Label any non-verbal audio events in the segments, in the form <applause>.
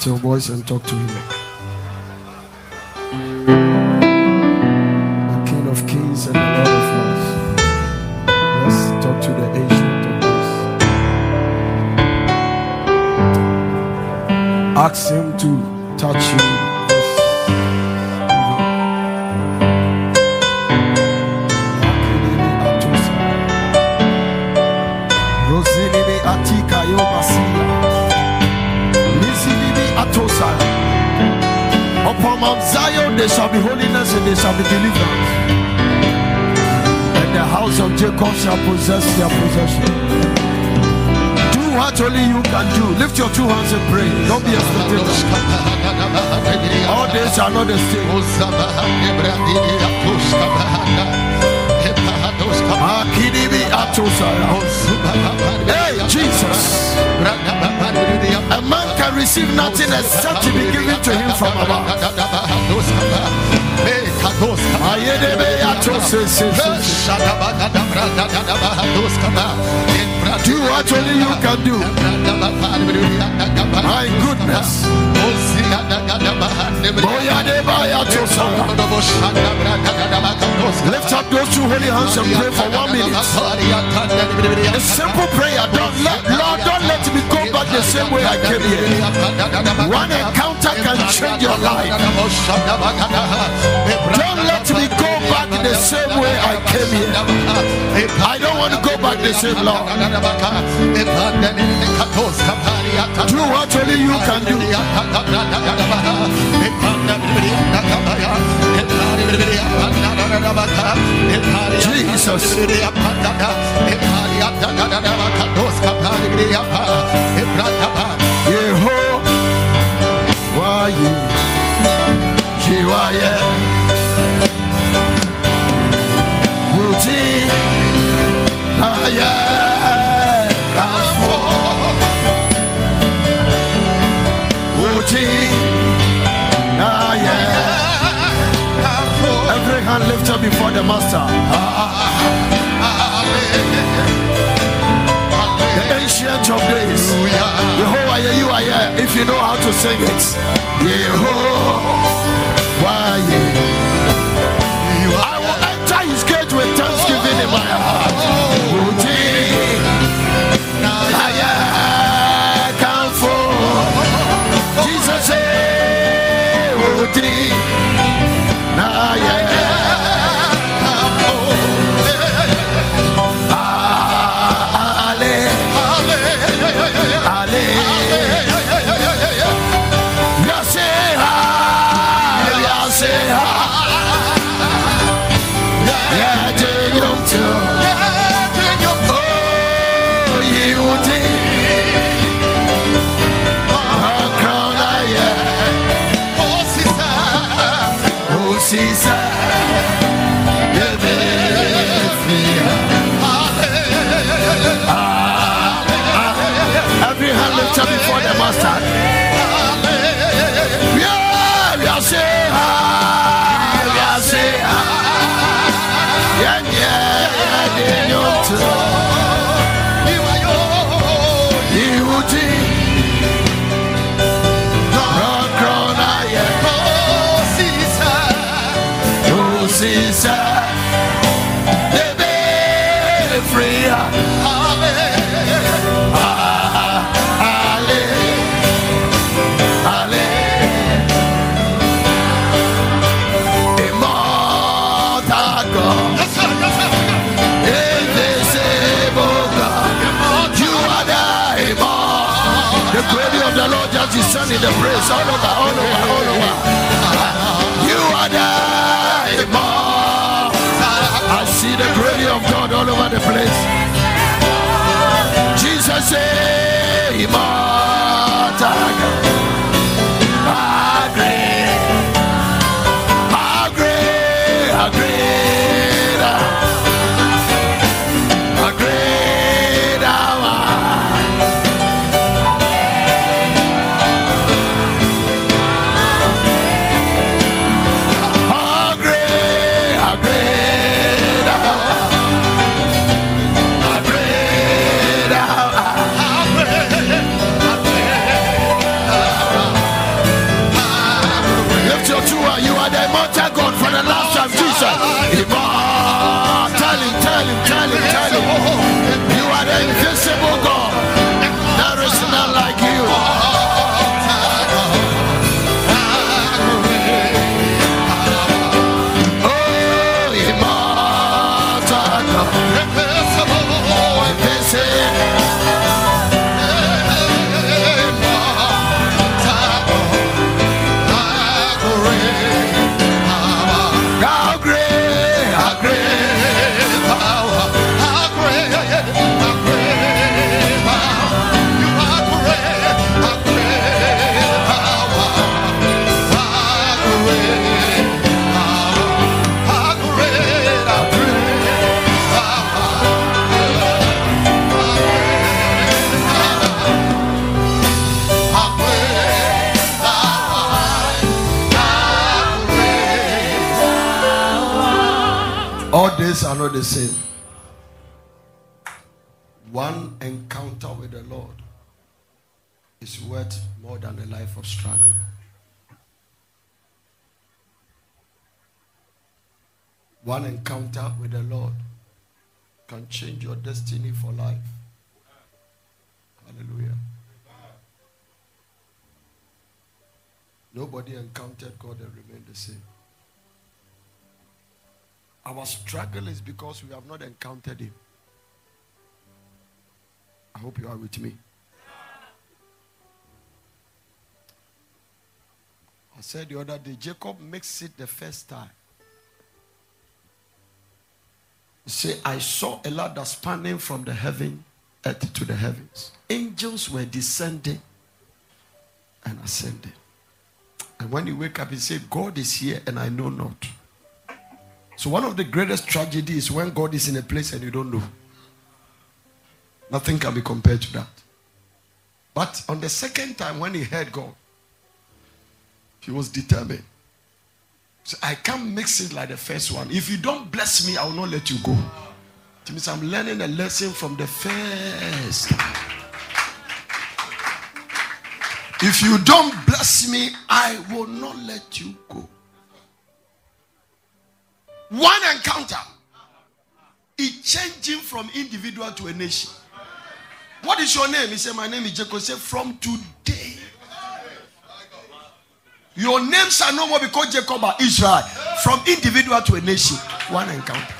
Lift your voice and talk to him. The King of Kings and the Lord of Lords. Let's talk to the ancient of days. Ask him shall possess their possession. Do what only you can do. Lift your two hands and pray. Don't be a spectator. All days are not the same. Hey, Jesus. A man can receive nothing except to be given to him from above. Do what only you can do. My goodness. Lift up those two holy hands and pray for one minute. A simple prayer. Don't let, Lord, don't let me go back the same way I came here. One encounter can change your life. Don't let me go back the same way I came here. I don't want to go back the same Lord. Do what only you can do. Jesus. Same. One encounter with the Lord is worth more than a life of struggle. One encounter with the Lord can change your destiny for life. Hallelujah. Nobody encountered God and remained the same. Our struggle is because we have not encountered Him. I hope you are with me. I said the other day, Jacob makes it the first time. Say, I saw a ladder spanning from the heaven earth to the heavens. Angels were descending and ascending. And when you wake up, you say, God is here and I know not. So, one of the greatest tragedies is when God is in a place and you don't know. Nothing can be compared to that. But on the second time, when he heard God, he was determined. So I can't mix it like the first one. If you don't bless me, I will not let you go. It means I'm learning a lesson from the first time. If you don't bless me, I will not let you go. One encounter. It changed him from individual to a nation. What is your name? He said, My name is Jacob. He said, From today, your name shall no more be called Jacob or Israel. From individual to a nation. One encounter.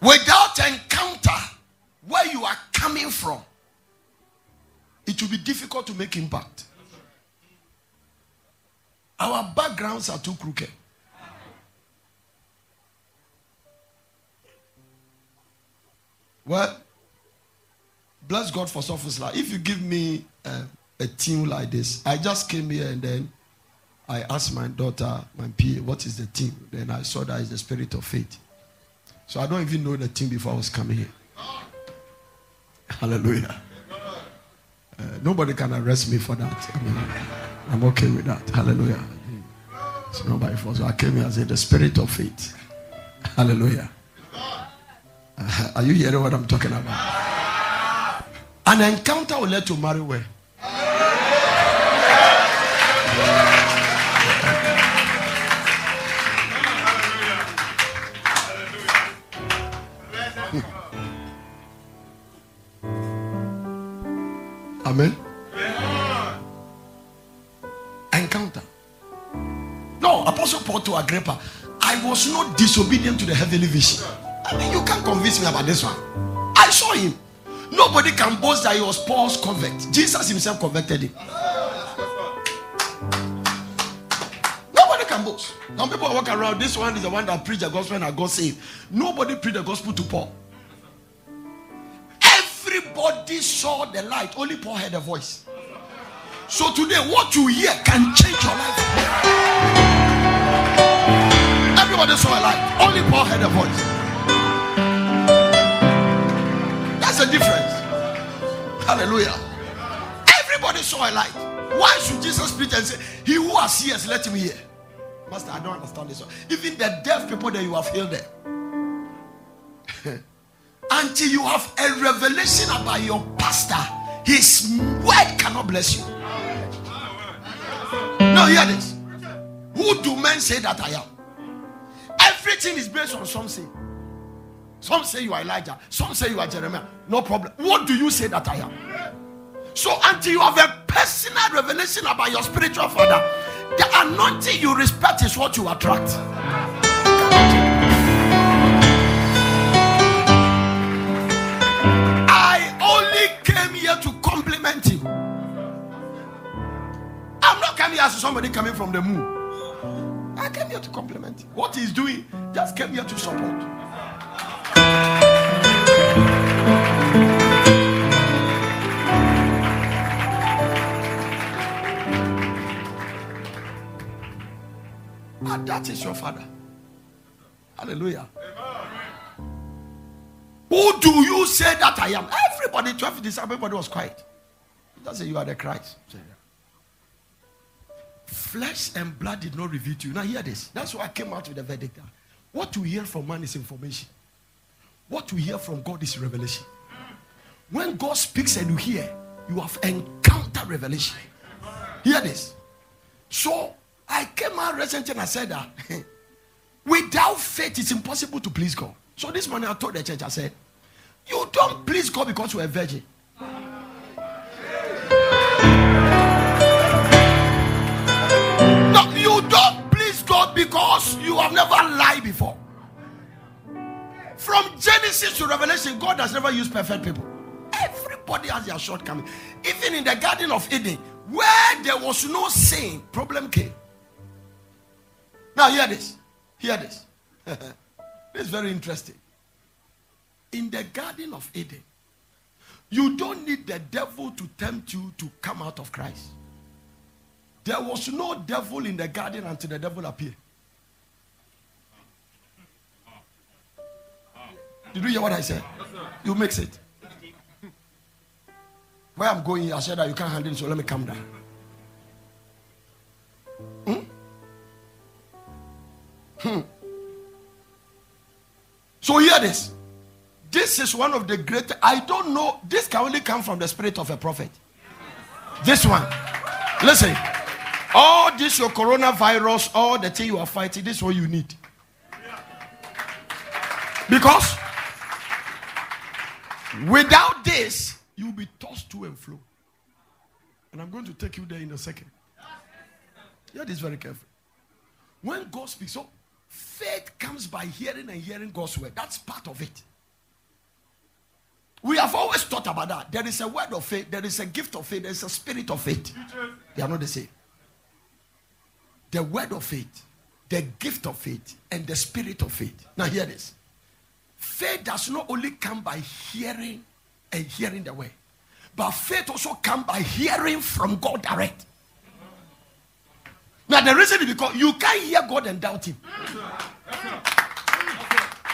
Without encounter, where you are coming from, it will be difficult to make impact. Our backgrounds are too crooked. Well, bless God for Sophie's life. If you give me uh, a team like this, I just came here and then I asked my daughter, my PA, what is the team? Then I saw that is the spirit of faith. So I don't even know the team before I was coming here. Hallelujah. Uh, nobody can arrest me for that. I mean, I'm okay with that. Hallelujah. It's nobody for so I came here as a the spirit of faith. Hallelujah. Uh, are you hearing what I'm talking about? An encounter will let you marry well. Amen. Encounter. No, Apostle Paul to Agrippa, I was not disobedient to the heavenly vision. I mean, you can't convince me about this one. I saw him. Nobody can boast that he was Paul's convert. Jesus himself converted him. Nobody can boast. Some people walk around. This one is the one that preached the gospel and I got saved. Nobody preached the gospel to Paul. Everybody saw the light. Only Paul heard a voice. So today, what you hear can change your life. Everybody saw a light. Only Paul heard a voice. That's the difference. Hallelujah. Everybody saw a light. Why should Jesus preach and say, He who has ears, let him hear? Master, I don't understand this. Even the deaf people that you have healed them. <laughs> until you have a revelation about your pastor, his word cannot bless you. Now, hear this. Who do men say that I am? Everything is based on something. Some say you are Elijah, some say you are Jeremiah. No problem. What do you say that I am? So until you have a personal revelation about your spiritual father, the anointing you respect is what you attract. I'm not coming as somebody coming from the moon. I came here to compliment. What he's doing, just came here to support. And that is your father. Hallelujah. Who do you say that I am? Everybody, 12 disciples, everybody was quiet. He say, You are the Christ. Flesh and blood did not reveal to you. Now, hear this. That's why I came out with the verdict. What you hear from man is information, what you hear from God is revelation. When God speaks and you hear, you have encountered revelation. Hear this. So, I came out recently and I said that <laughs> without faith, it's impossible to please God. So this morning I told the church, I said, You don't please God because you're a virgin. You don't please God because you have never lied before. From Genesis to Revelation, God has never used perfect people. Everybody has their shortcoming. Even in the Garden of Eden, where there was no sin, problem came. Now, hear this. Hear this. <laughs> this is very interesting. In the Garden of Eden, you don't need the devil to tempt you to come out of Christ. There was no devil in the garden until the devil appeared. Did you hear what I said? You mix it. Where I'm going, I said that you can't handle it, so let me come down. Hmm? Hmm. So hear this. This is one of the great. I don't know. This can only come from the spirit of a prophet. This one. Listen. All this your coronavirus, all the thing you are fighting, this is what you need. Because without this, you'll be tossed to and fro. And I'm going to take you there in a second. Hear this very carefully. When God speaks, so Faith comes by hearing and hearing God's word. That's part of it. We have always thought about that. There is a word of faith, there is a gift of faith, there is a spirit of faith. They are not the same. The word of faith, the gift of faith, and the spirit of faith. Now, hear this. Faith does not only come by hearing and hearing the word, but faith also comes by hearing from God direct. Now, the reason is because you can't hear God and doubt Him.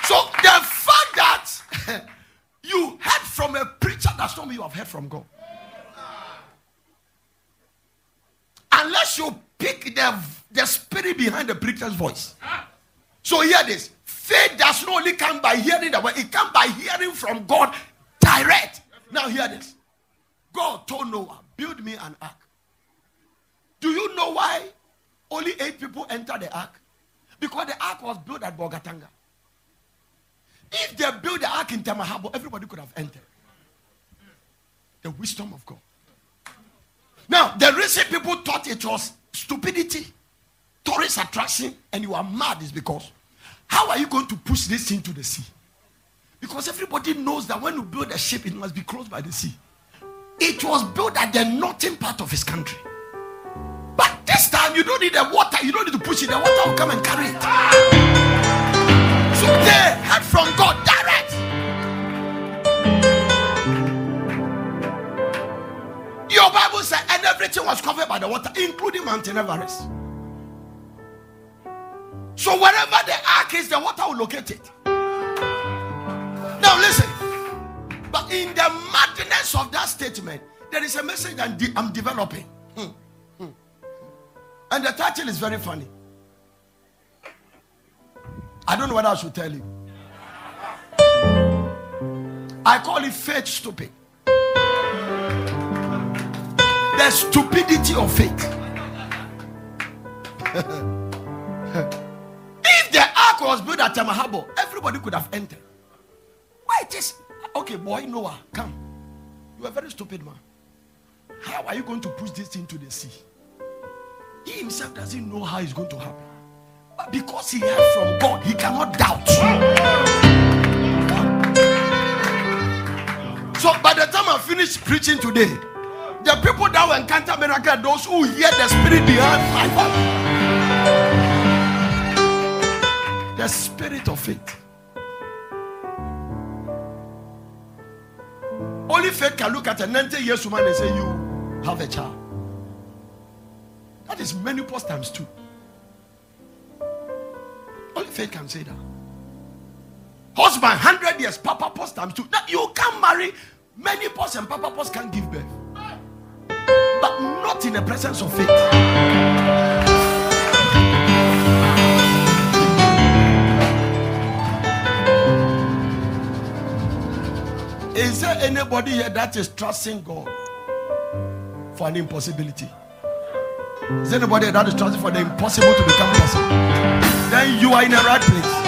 So, the fact that <laughs> you heard from a preacher does not mean you have heard from God. Unless you pick the, the spirit behind the preacher's voice. So, hear this faith does not only come by hearing the word, it comes by hearing from God direct. Now, hear this God told Noah, Build me an ark. Do you know why only eight people entered the ark because the ark was built at Bolgatanga. If they built the ark in Tema Harbour, everybody could have entered. The wisdom of God. Now, the reason people thought it was stupidity, tourist attraction, and you are mad is because how are you going to push this into the sea? Because everybody knows that when you build a ship, it must be close by the sea. It was built at the northern part of his country. But this time you don't need the water, you don't need to push it, the water will come and carry it. So they heard from God everything was covered by the water, including Mountain Everest. So wherever the ark is, the water will locate it. Now listen. But in the madness of that statement, there is a message that I'm developing. Hmm. And the title is very funny. I don't know what I should tell you. I call it faith stupid. The stupidity of faith. if the ark was built at Tema Harbour, everybody could have entered. Why it is okay, boy Noah, come. You are very stupid man. How are you going to push this into the sea? He himself doesn't know how it's going to happen. But because he heard from God, he cannot doubt. So by the time I finish preaching today, the people that will encounter miracle, those who hear the spirit behind my heart. The spirit of faith. Only faith can look at a 90 years woman and say, You have a child. That is menopause times two. Only faith can say that. Husband, 100 years, papa post times two. Now, you can marry many posts and papa post can give birth. But not in the presence of faith. Is there anybody here that is trusting God for an impossibility? Is there anybody that is trusting for the impossible to become possible? Then you are in the right place.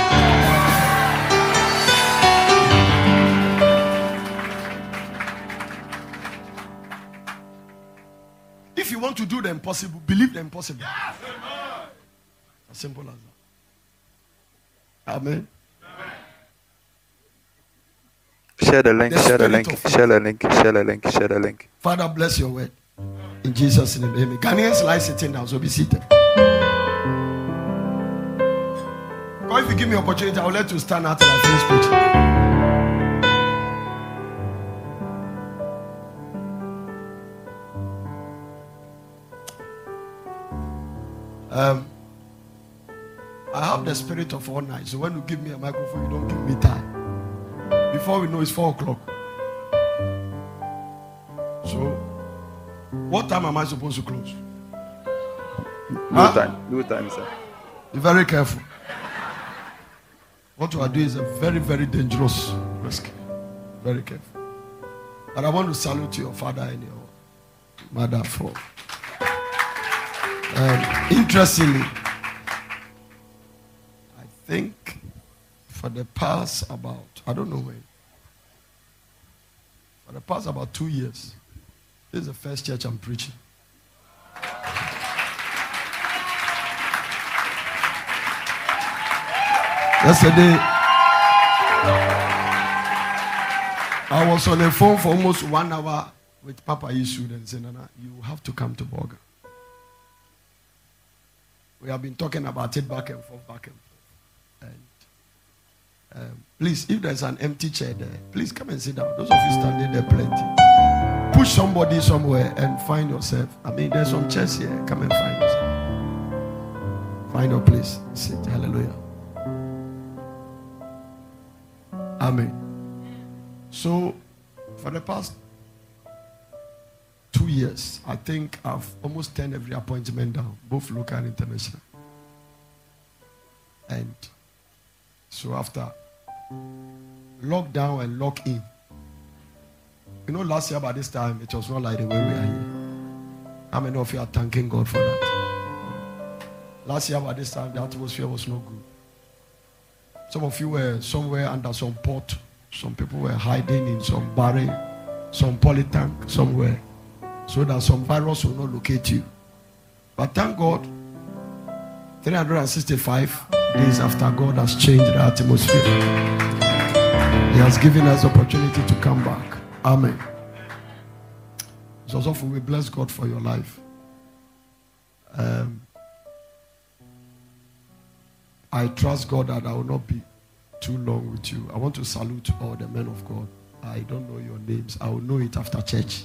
Want to do the impossible, believe the impossible. Yes, as simple as that. Amen. Share the link, the share the link, share the link, share the link, share the link. Father, bless your word. In Jesus' name, amen. Ghanaians lie sitting down, so be seated. God, if you give me opportunity, I'll let you stand out I finish preaching. Um, I have the spirit of all night. So when you give me a microphone, you don't give me time. Before we know, it's four o'clock. So, what time am I supposed to close? No huh? time. No time, sir. Be very careful. What you are doing is a very, very dangerous risk. Very careful. But I want to salute your father and your mother for. Um, interestingly, I think for the past about, I don't know when, for the past about two years, this is the first church I'm preaching. Yesterday, I was on the phone for almost one hour with Papa Yisud and said, Nana, you have to come to Bolga. We have been talking about it back and forth, back and forth. And um, please, if there's an empty chair there, please come and sit down. Those of you standing there, plenty. Push somebody somewhere and find yourself. I mean, there's some chairs here. Come and find yourself. Find your place. Sit. Hallelujah. Amen. So, for the past two years, I think I've almost turned every appointment down, both local and international. And so after lockdown and lock in, you know, last year by this time, it was not like the way we are here. How many of you are thanking God for that? Last year by this time, the atmosphere was not good. Some of you were somewhere under some pot. Some people were hiding in some barrel, some polytank somewhere so that some virus will not locate you. But thank God, 365 days after God has changed the atmosphere, He has given us opportunity to come back. Amen. So, so we bless God for your life. Um, I trust God that I will not be too long with you. I want to salute all the men of God. I don't know your names. I will know it after church.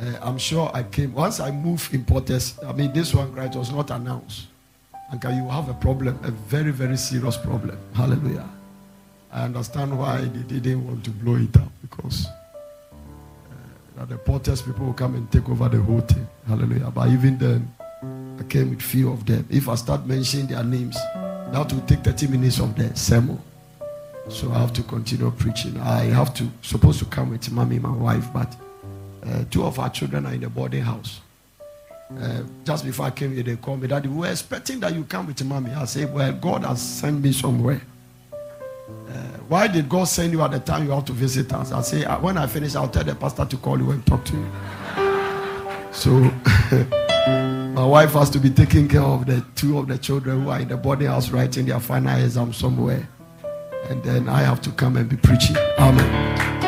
Uh, I'm sure I came. Once I moved in Portes, I mean, this one, right, was not announced. And you have a problem, a very, very serious problem. Hallelujah. I understand why they didn't want to blow it up because uh, the Portes people will come and take over the whole thing. Hallelujah. But even then, I came with few of them. If I start mentioning their names, that will take 30 minutes of the sermon. So I have to continue preaching. I have to supposed to come with mommy, my wife, but Uh, two of our children are in the boarding house. Uh, just before I came here, they called me, Daddy, we were expecting that you come with mommy. I said, Well, God has sent me somewhere. Uh, why did God send you at the time you have to visit us? I say, uh, when I finish, I'll tell the pastor to call you and talk to you. So, <laughs> my wife has to be taking care of the two of the children who are in the boarding house writing their final exam somewhere. And then I have to come and be preaching. Amen.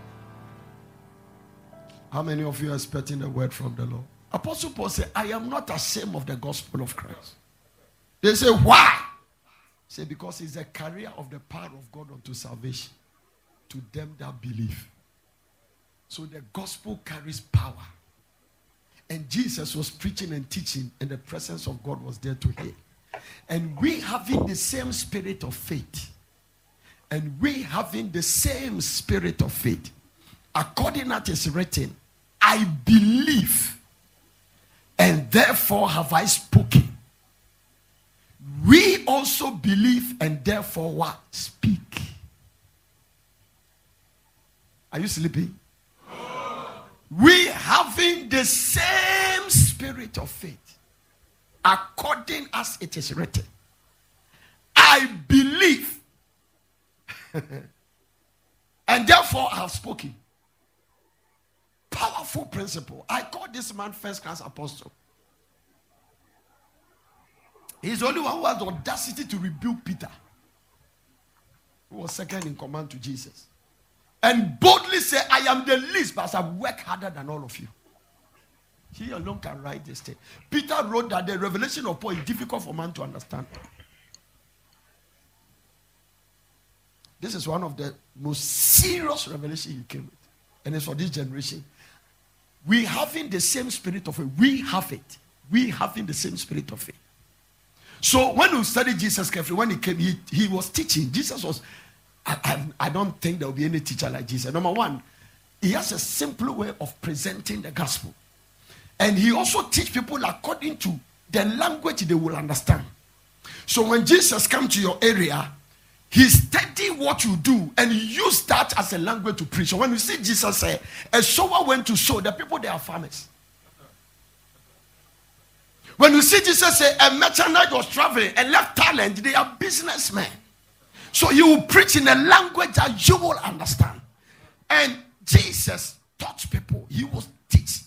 How many of you are expecting the word from the Lord? Apostle Paul said, I am not ashamed of the gospel of Christ. They say, Why? Say, because it's a carrier of the power of God unto salvation to them that believe. So the gospel carries power. And Jesus was preaching and teaching, and the presence of God was there to hear. And we having the same spirit of faith, and we having the same spirit of faith, according as is written, I believe and therefore have I spoken. We also believe and therefore what? Speak. Are you sleeping? We having the same spirit of faith, according as it is written. I believe, <laughs> and therefore I have spoken. Powerful principle. I call this man first class apostle. He's the only one who has the audacity to rebuke Peter, who was second in command to Jesus. And boldly say, I am the least, but I work harder than all of you. He alone can write this thing. Peter wrote that the revelation of Paul is difficult for man to understand. This is one of the most serious revelation he came with. And it's for this generation. We having the same spirit of faith. We have it. We having the same spirit of faith. So when we study Jesus carefully, when he came, he, he was teaching. Jesus was, I, I, I don't think there will be any teacher like Jesus. Number one, he has a simple way of presenting the gospel. And he also teach people according to the language they will understand. So when Jesus come to your area, he study what you do and use that as a language to preach. So when you see Jesus say, a sower went to sow, the people they are farmers. When you see Jesus say, a merchant was traveling and left talent, they are businessmen. So you will preach in a language that you will understand. And Jesus taught people, he was teach.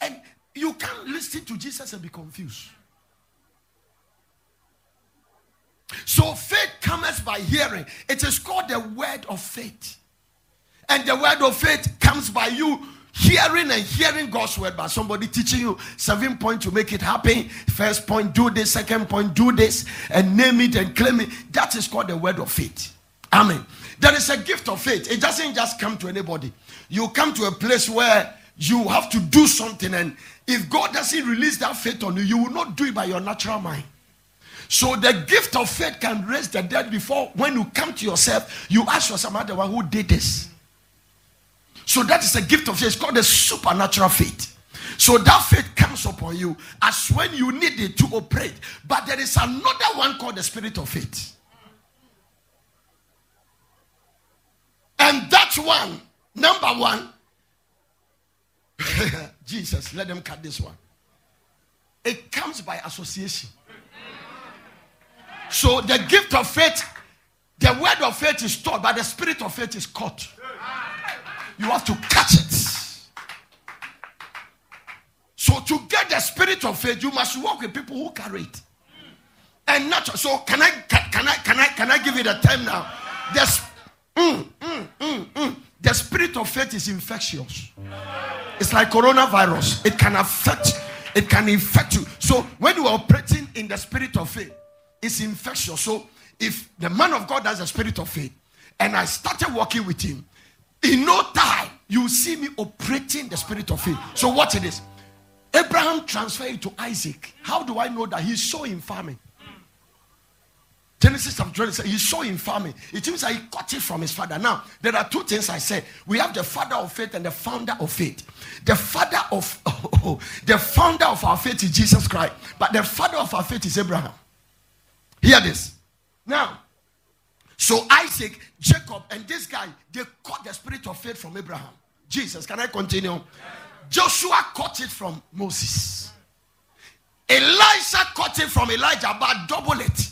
And you can't listen to Jesus and be confused. So faith comes by hearing. It is called the word of faith. And the word of faith comes by you hearing and hearing God's word by somebody teaching you seven points to make it happen. First point, do this. Second point, do this. And name it and claim it. That is called the word of faith. Amen. There is a gift of faith. It doesn't just come to anybody. You come to a place where you have to do something. And if God doesn't release that faith on you, you will not do it by your natural mind. So the gift of faith can raise the dead before when you come to yourself, you ask yourself, am I the one who did this? So that is a gift of faith. It's called the supernatural faith. So that faith comes upon you as when you need it to operate. But there is another one called the spirit of faith. And that one, number one, <laughs> Jesus, let them cut this one. It comes by association. So the gift of faith, the word of faith is taught, but the spirit of faith is caught. You have to catch it. So to get the spirit of faith, you must work with people who carry it. And not so can I can, I can I can I give you the time now? The, mm, mm, mm, mm, the spirit of faith is infectious. It's like coronavirus. It can affect, it can infect you. So when you are operating in the spirit of faith, it's infectious. So if the man of God has a spirit of faith, and I started working with him, in no time, you see me operating the spirit of faith. So what it is? Abraham transferred to Isaac. How do I know that he's so him farming? Genesis chapter 20 says he saw him. It means that he got it from his father. Now, there are two things I said. We have the father of faith and the founder of faith. The father of oh, <laughs> the founder of our faith is Jesus Christ, but the father of our faith is Abraham. Hear this. Now, so Isaac, Jacob, and this guy, they caught the spirit of faith from Abraham. Jesus, can I continue? Joshua caught it from Moses. Elisha caught it from Elijah, but double it.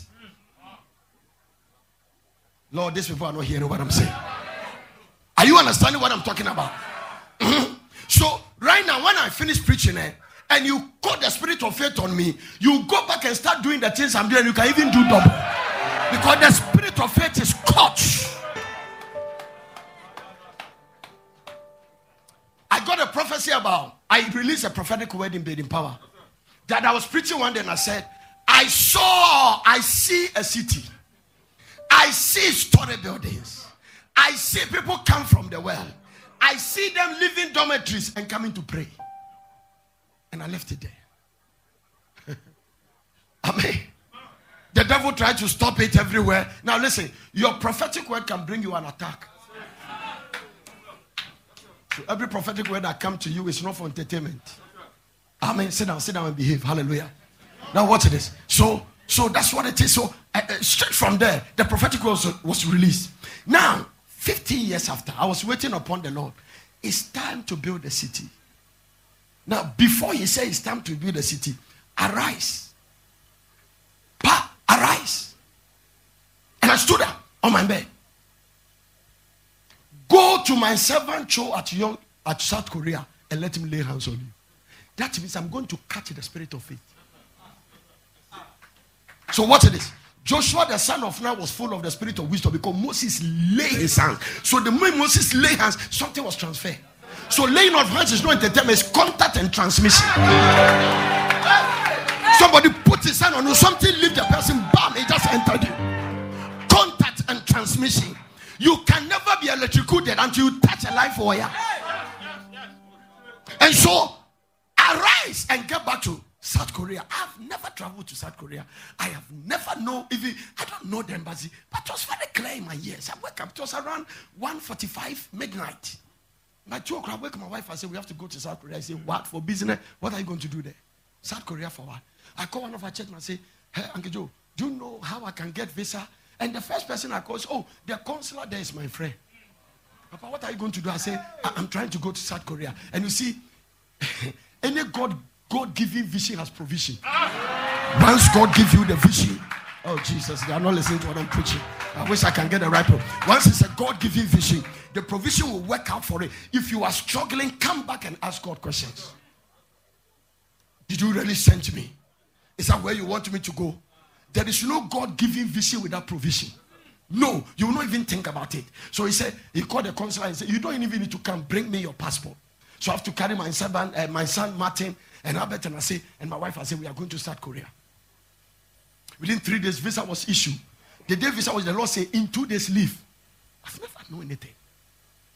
Lord, these people are not hearing what I'm saying. Are you understanding what I'm talking about? <clears throat> so, right now, when I finish preaching eh, and you call the spirit of faith on me, you go back and start doing the things I'm doing, you can even do double. Because the spirit of faith is caught. I got a prophecy about, I released a prophetic word in Building Power. That I was preaching one day and I said, I saw, I see a city. I see story buildings. I see people come from the well. I see them leaving dormitories and coming to pray. And I left it there. <laughs> Amen. The devil tried to stop it everywhere. Now, listen, your prophetic word can bring you an attack. So every prophetic word that comes to you is not for entertainment. Amen. Sit down, sit down and behave. Hallelujah. Now, watch this. So, so that's what it is. So, uh, uh, straight from there, the prophetic word was, was released. Now, 15 years after, I was waiting upon the Lord. It's time to build a city. Now, before he said it's time to build a city, arise. Pa, arise. And I stood up on my bed. Go to my servant Cho at, young, at South Korea and let him lay hands on you. That means I'm going to catch the spirit of faith. So what it is? Joshua the son of Nun was full of the spirit of wisdom because Moses laid his hands. So the moment Moses laid hands, something was transferred. So laying of hands is not entertainment, it's contact and transmission. Somebody put his hand on you, something leave the person, bam, it just entered you. Contact and transmission. You can never be electrocuted until you touch a life wire. And so arise and get back to South Korea. I've never traveled to South Korea. I have never know even I don't know the embassy, but it was very clear in my ears. I wake up, it was around 1:45 midnight. By two o'clock, I wake my wife. I say, We have to go to South Korea. I say, What? For business? What are you going to do there? South Korea for what? I call one of our churchmen. I say, Hey, Uncle Joe, do you know how I can get visa? And the first person I call is, Oh, the consular there is my friend. Papa, what are you going to do? I say, I'm trying to go to South Korea. And you see, <laughs> any God God giving vision has provision. Once God give you the vision, oh Jesus, they are not listening to what I'm preaching. I wish I can get the right one. Once it's a God giving vision, the provision will work out for it. If you are struggling, come back and ask God questions. Did you really send me? Is that where you want me to go? There is no God giving vision without provision. No, you will not even think about it. So he said, he called the consular and said, You don't even need to come, bring me your passport. So I have to carry my son, uh, my son Martin and Albert and I say, and my wife I say, we are going to South Korea. Within three days, visa was issued. The day visa was the Lord say, in two days leave. I've never known anything.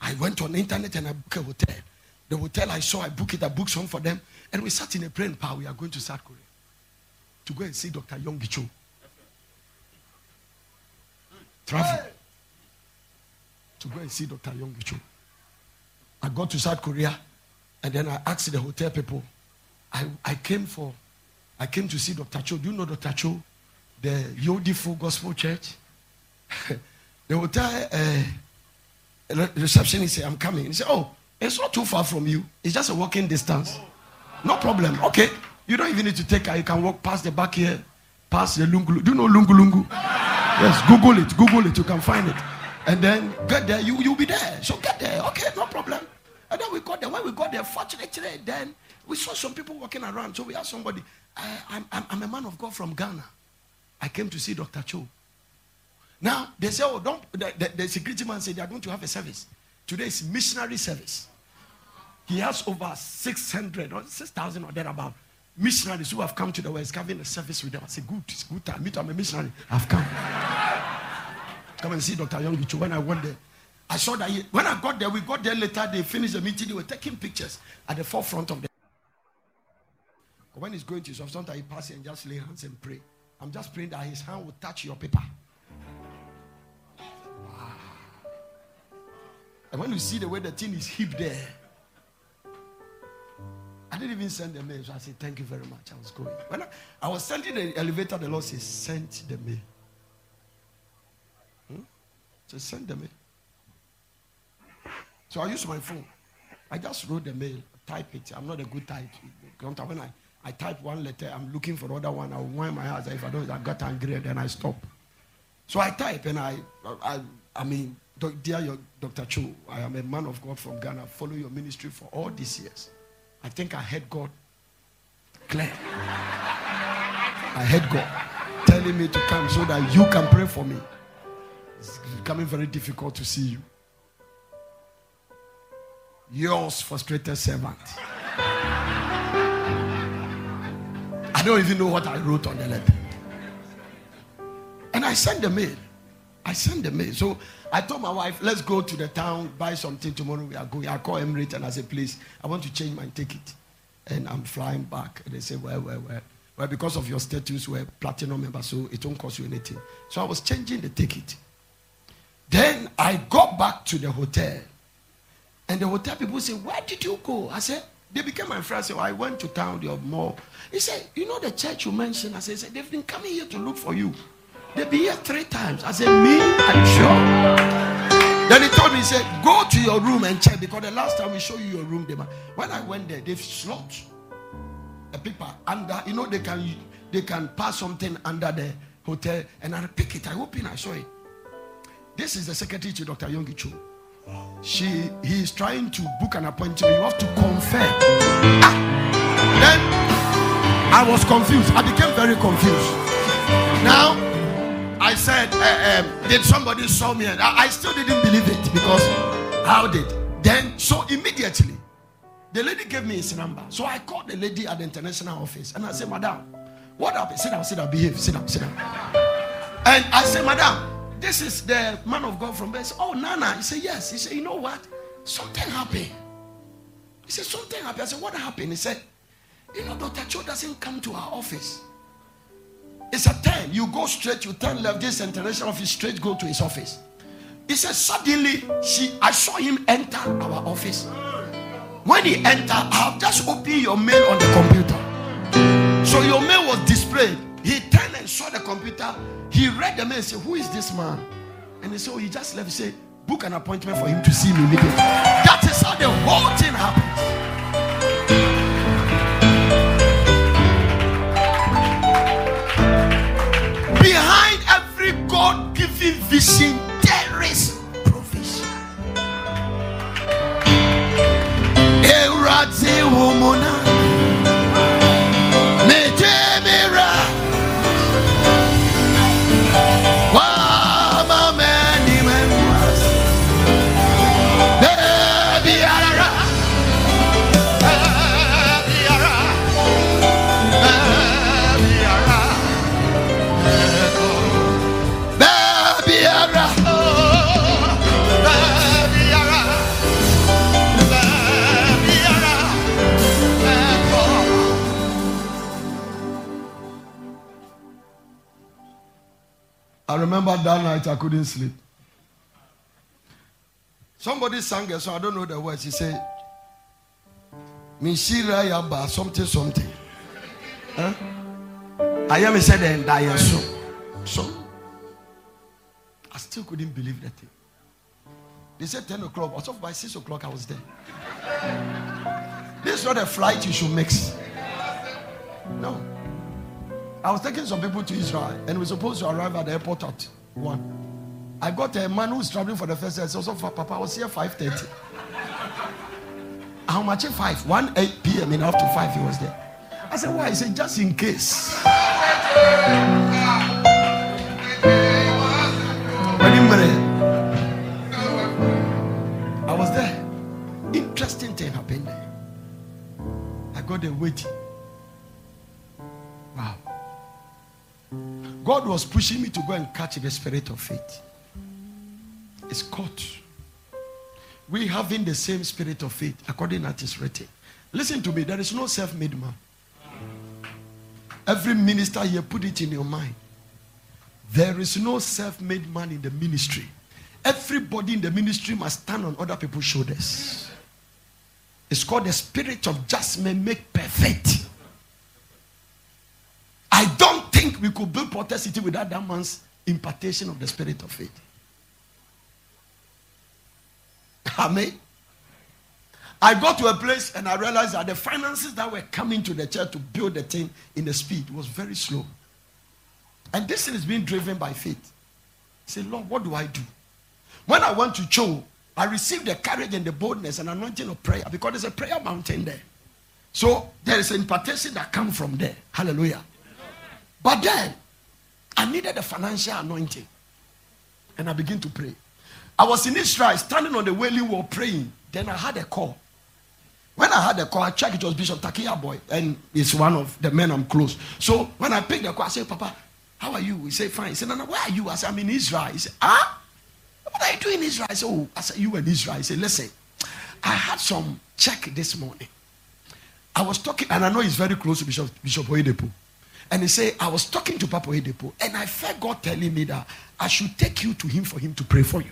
I went on the internet and I booked a hotel. The hotel I saw, I booked it, I booked some for them. And we sat in a plane power. We are going to South Korea to go and see Dr. Yonggi Cho. Travel to go and see Dr. Yonggi Cho. I got to South Korea and then I asked the hotel people, I, I came for, I came to see Dr. Cho. Do you know Dr. Cho? The Yoido Full Gospel Church. <laughs> the hotel uh, receptionist said, I'm coming. He said, Oh, it's not too far from you. It's just a walking distance. No problem. Okay. You don't even need to take her. You can walk past the back here, past the Lungu. Do you know Lungu Lungu? Yes, Google it. Google it. You can find it. And then get there. You, you'll be there. So get there. Okay, no problem. And then we got there. When we got there, fortunately, then we saw some people walking around. So we asked somebody, I, am I'm a man of God from Ghana. I came to see Dr. Cho. Now, they say, oh, don't, the, the, the security man said they are going to have a service. Today is missionary service. He has over 600 or 6,000 or thereabout missionaries who have come to the West having a service with them. I said, good, it's good time. Me too, I'm a missionary. I've come. <laughs> come and see Dr. Young When I went there, I saw that he, when I got there, we got there later, they finished the meeting, they were taking pictures at the forefront of the. When he's going to his office, sometimes he passes and just lay hands and pray. I'm just praying that his hand will touch your paper. And when you see the way the thing is heaped there, I didn't even send the mail. So I said, Thank you very much. I was going. When I, I was sending the elevator, the Lord said, Send the mail. Hmm? So send the mail. So I used my phone. I just wrote the mail, type it. I'm not a good type. When I, I type one letter, I'm looking for other one. I'll wind my eyes. If I don't, I got angry and then I stop. So I type and I, I, I mean, dear Dr. Cho, I am a man of God from Ghana. Follow your ministry for all these years. I think I heard God clear. I heard God telling me to come so that you can pray for me. It's becoming very difficult to see you. Yours frustrated servant. I don't even know what I wrote on the letter. And I sent the mail. I sent the mail. So I told my wife, let's go to the town, buy something tomorrow. We are going. I call Emirates and I say, please, I want to change my ticket. And I'm flying back. And they say, well, well, well. Well, because of your status, we're platinum member, so it won't cost you anything. So I was changing the ticket. Then I got back to the hotel. And the hotel people say, Where did you go? I said, They became my friends. I said, I went to town, the mall. He said, You know the church you mentioned? I said, They've been coming here to look for you. They've been here three times. I said, Me? Are you sure? Then he told me, he said, Go to your room and check because the last time we show you your room, they, when I went there, they've slot a paper under, you know, they can they can pass something under the hotel and I pick it. I open, I saw it. This is the secretary to Dr. Yonggi Cho she he is trying to book an appointment. You have to confirm. Ah, then I was confused. I became very confused. Now I said, uh, um, did somebody saw me? I, I still didn't believe it because how did? Then so immediately the lady gave me his number. So I called the lady at the international office and I said, Madam, what happened? Sit down, sit down, behave, sit down, sit down. And I said, Madam, this is the man of God from there. oh, Nana. He said, Yes. He said, You know what? Something happened. He said, Something happened. I said, What happened? He said, You know, Dr. Cho doesn't come to our office. It's a turn. You go straight, you turn left, this international office, straight go to his office. He said, Suddenly, she, I saw him enter our office. When he entered, I have just opened your mail on the computer. So your mail was displayed. He turned and saw the computer. He read the mail and said, Who is this man? And so oh, he just left. He said, Book an appointment for him to see me immediately. That is how the whole thing happens. Vision, there is provision. I remember that night I couldn't sleep. Somebody sang a song, I don't know the words. He said, Mishira Yaba, something, something. Huh? I am said, and I so. So, I still couldn't believe that thing. They said 10 o'clock. Thought by 6 o'clock I was there. This is not a flight you should mix. No. I was taking some people to Israel and we are supposed to arrive at the airport at 1. I got a man who's traveling for the first time. So, so for Papa, I was here 5.30. How much? 5. 1 8 p.m. and after 5 he was there. I said, why? He said, just in case. I was there. Interesting thing happened there. I got there waiting. God was pushing me to go and catch the spirit of faith. It's caught. we having the same spirit of faith, according to it is written. Listen to me, there is no self-made man. Every minister here, put it in your mind. There is no self-made man in the ministry. Everybody in the ministry must stand on other people's shoulders. It's called the spirit of just men make perfect. I don't think we could build Porter City without that man's impartation of the spirit of faith. Amen. I got to a place and I realized that the finances that were coming to the church to build the thing in the speed was very slow. And this thing is being driven by faith. I said, Lord, what do I do? When I went to Cho, I received the courage and the boldness and anointing of prayer because there's a prayer mountain there. So there is an impartation that comes from there. Hallelujah. But then I needed a financial anointing. And I began to pray. I was in Israel standing on the wailing wall praying. Then I had a call. When I had a call, I checked it was Bishop Tackie-Yarboi, and it's one of the men I'm close. So when I picked the call, I said, Papa, how are you? He said, Fine. He said, No, no, where are you? I said, I'm in Israel. He said, Ah? What are you doing in Israel? I said, Oh, I said, You in Israel. He said, Listen, I had some check this morning. I was talking, and I know he's very close to Bishop, Bishop Oyedepo. And he said, I was talking to Papa Oyedepo, and I felt God telling me that I should take you to him for him to pray for you.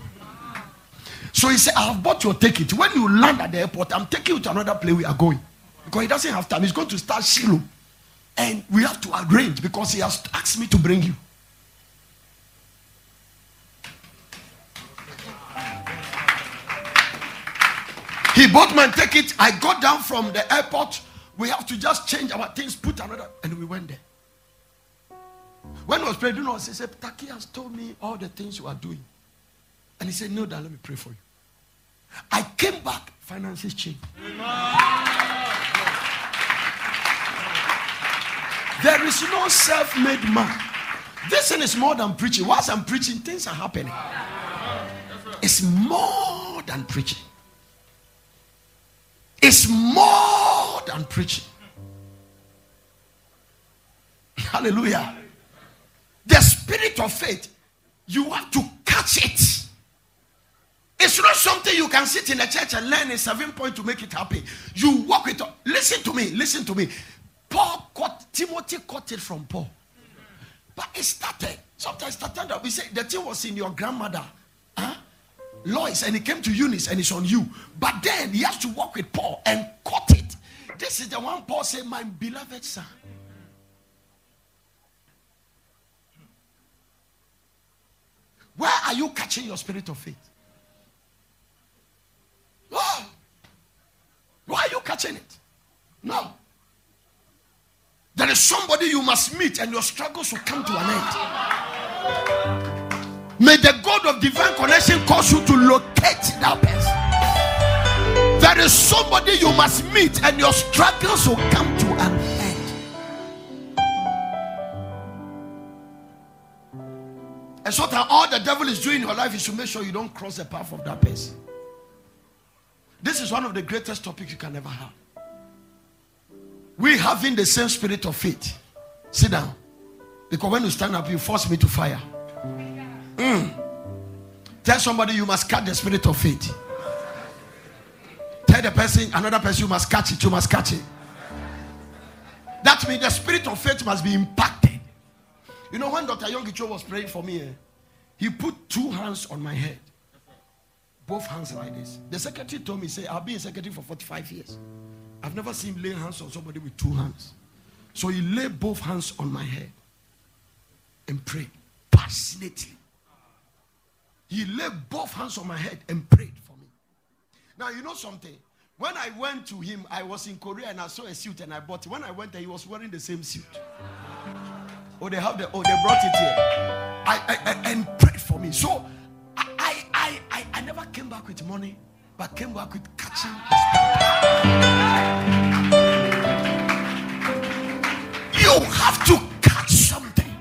So he said, I have bought your ticket. When you land at the airport, I'm taking you to another place we are going. Because he doesn't have time. He's going to start Shiloh. And we have to arrange because he has asked me to bring you. He bought my ticket. I got down from the airport. We have to just change our things, put another, and we went there. When I was praying, you know, he said, Tackie has told me all the things you are doing. And he said, No, Dad, let me pray for you. I came back, finances changed. There is no self made man. This thing is more than preaching. Whilst I'm preaching, things are happening. It's more than preaching. It's more than preaching. Hallelujah. The spirit of faith, you have to catch it. It's not something you can sit in a church and learn a seven point to make it happen. You walk with. Listen to me. Listen to me. Paul caught Timothy caught it from Paul, but it started. Sometimes started that we say the thing was in your grandmother, huh? Lois, and it came to Eunice, and it's on you. But then he has to walk with Paul and caught it. This is the one Paul said, "My beloved son." Where are you catching your spirit of faith? Oh. Why are you catching it? No. There is somebody you must meet, and your struggles will come to an end. May the God of divine connection cause you to locate that person. There is somebody you must meet, and your struggles will come to an end. And so that all the devil is doing in your life is to make sure you don't cross the path of that person. This is one of the greatest topics you can ever have. We having the same spirit of faith. Sit down. Because when you stand up, you force me to fire. Mm. Tell somebody you must catch the spirit of faith. Tell the person, another person, you must catch it. You must catch it. That means the spirit of faith must be impacted. You know, when Dr. Young Yonggi Cho was praying for me, eh, he put two hands on my head. Both hands like this. The secretary told me, say, I've been a secretary for 45 years. I've never seen lay hands on somebody with two hands. So he laid both hands on my head and prayed passionately. He laid both hands on my head and prayed for me. Now, you know something? When I went to him, I was in Korea and I saw a suit and I bought it. When I went there, he was wearing the same suit. Oh, they have the oh, they brought it here. I, I, I and prayed for me. So I, I, I, I, never came back with money, but came back with catching You have to catch something.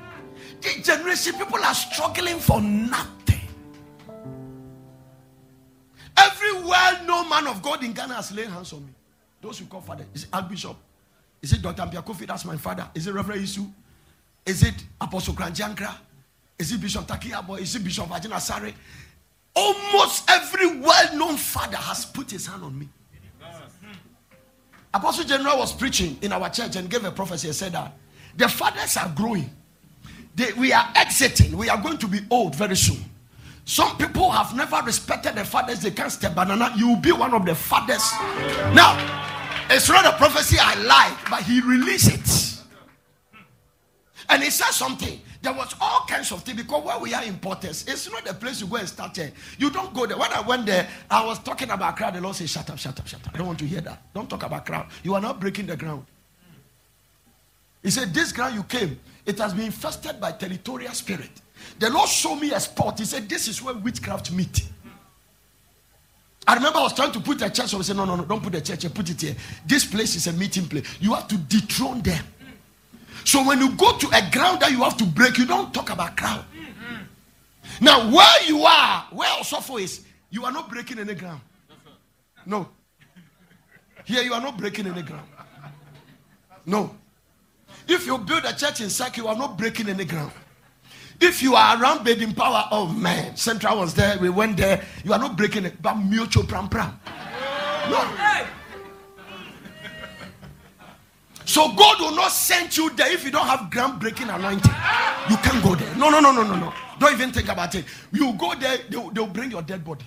This generation, people are struggling for nothing. Every well-known man of God in Ghana has laid hands on me. Those who call father. Is it Archbishop? Is it Dr. Ampiah-Kwofi? That's my father. Is it Reverend Isu? Is it Apostle Kranjankra? Is it Bishop Tackie-Yarboi? Is it Bishop Agyinasare? Almost every well known father has put his hand on me. Apostle General was preaching in our church and gave a prophecy and said that the fathers are growing. They, we are exiting. We are going to be old very soon. Some people have never respected the fathers. They can't step banana. You will be one of the fathers. Now, it's not a prophecy I like, but he released it. And he said something. There was all kinds of things because where we are in importers, it's not the place you go and start there. You don't go there. When I went there, I was talking about crowd. The Lord said, Shut up, shut up, shut up. I don't want to hear that. Don't talk about crowd. You are not breaking the ground. He said, This ground you came, it has been infested by territorial spirit. The Lord showed me a spot. He said, This is where witchcraft meet. I remember I was trying to put a church. So I said, No, no, no, don't put a church here. Put it here. This place is a meeting place. You have to dethrone them. So when you go to a ground that you have to break, you don't talk about crowd. Now, where you are, where Osofo is, you are not breaking any ground. No. Here you are not breaking any ground. No. If you build a church in Saki, you are not breaking any ground. If you are around Baden Power, oh man, Central was there, we went there, you are not breaking it, but mutual Prampram. No. So God will not send you there if you don't have groundbreaking anointing. You can't go there. No, no, no, no, no, no. Don't even think about it. You go there, they'll, they'll bring your dead body.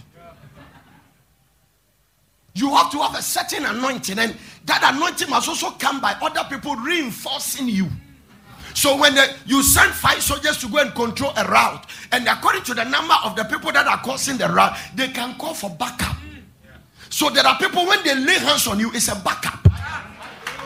You have to have a certain anointing, and that anointing must also come by other people reinforcing you. So when the, you send five soldiers to go and control a route, and according to the number of the people that are causing the route, they can call for backup. So there are people when they lay hands on you, it's a backup.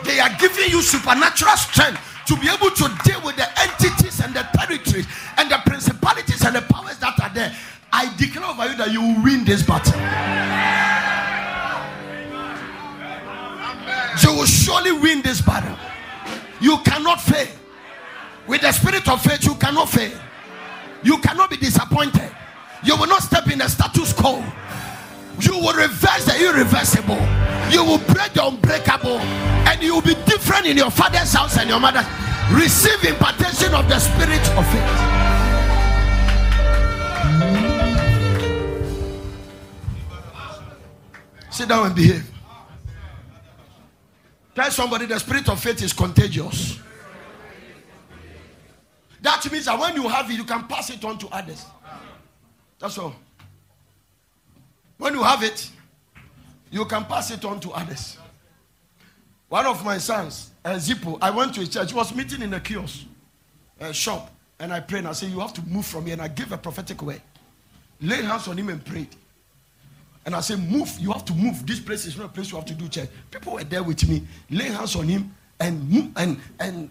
They are giving you supernatural strength to be able to deal with the entities and the territories and the principalities and the powers that are there. I declare over you that you will win this battle. You will surely win this battle. You cannot fail. With the spirit of faith, you cannot fail. You cannot be disappointed. You will not step in the status quo. You will reverse the irreversible. You will break the unbreakable. And you will be different in your father's house and your mother's. Receive impartation of the spirit of faith. Sit down and behave. Tell somebody the spirit of faith is contagious. That means that when you have it, you can pass it on to others. That's all. When you have it, you can pass it on to others. One of my sons, uh, Zippo, I went to a church, was meeting in a kiosk, a shop, and I prayed and I said, You have to move from here. And I gave a prophetic word. Lay hands on him and prayed. And I said, Move, you have to move. This place is not a place you have to do church. People were there with me. Lay hands on him and and, and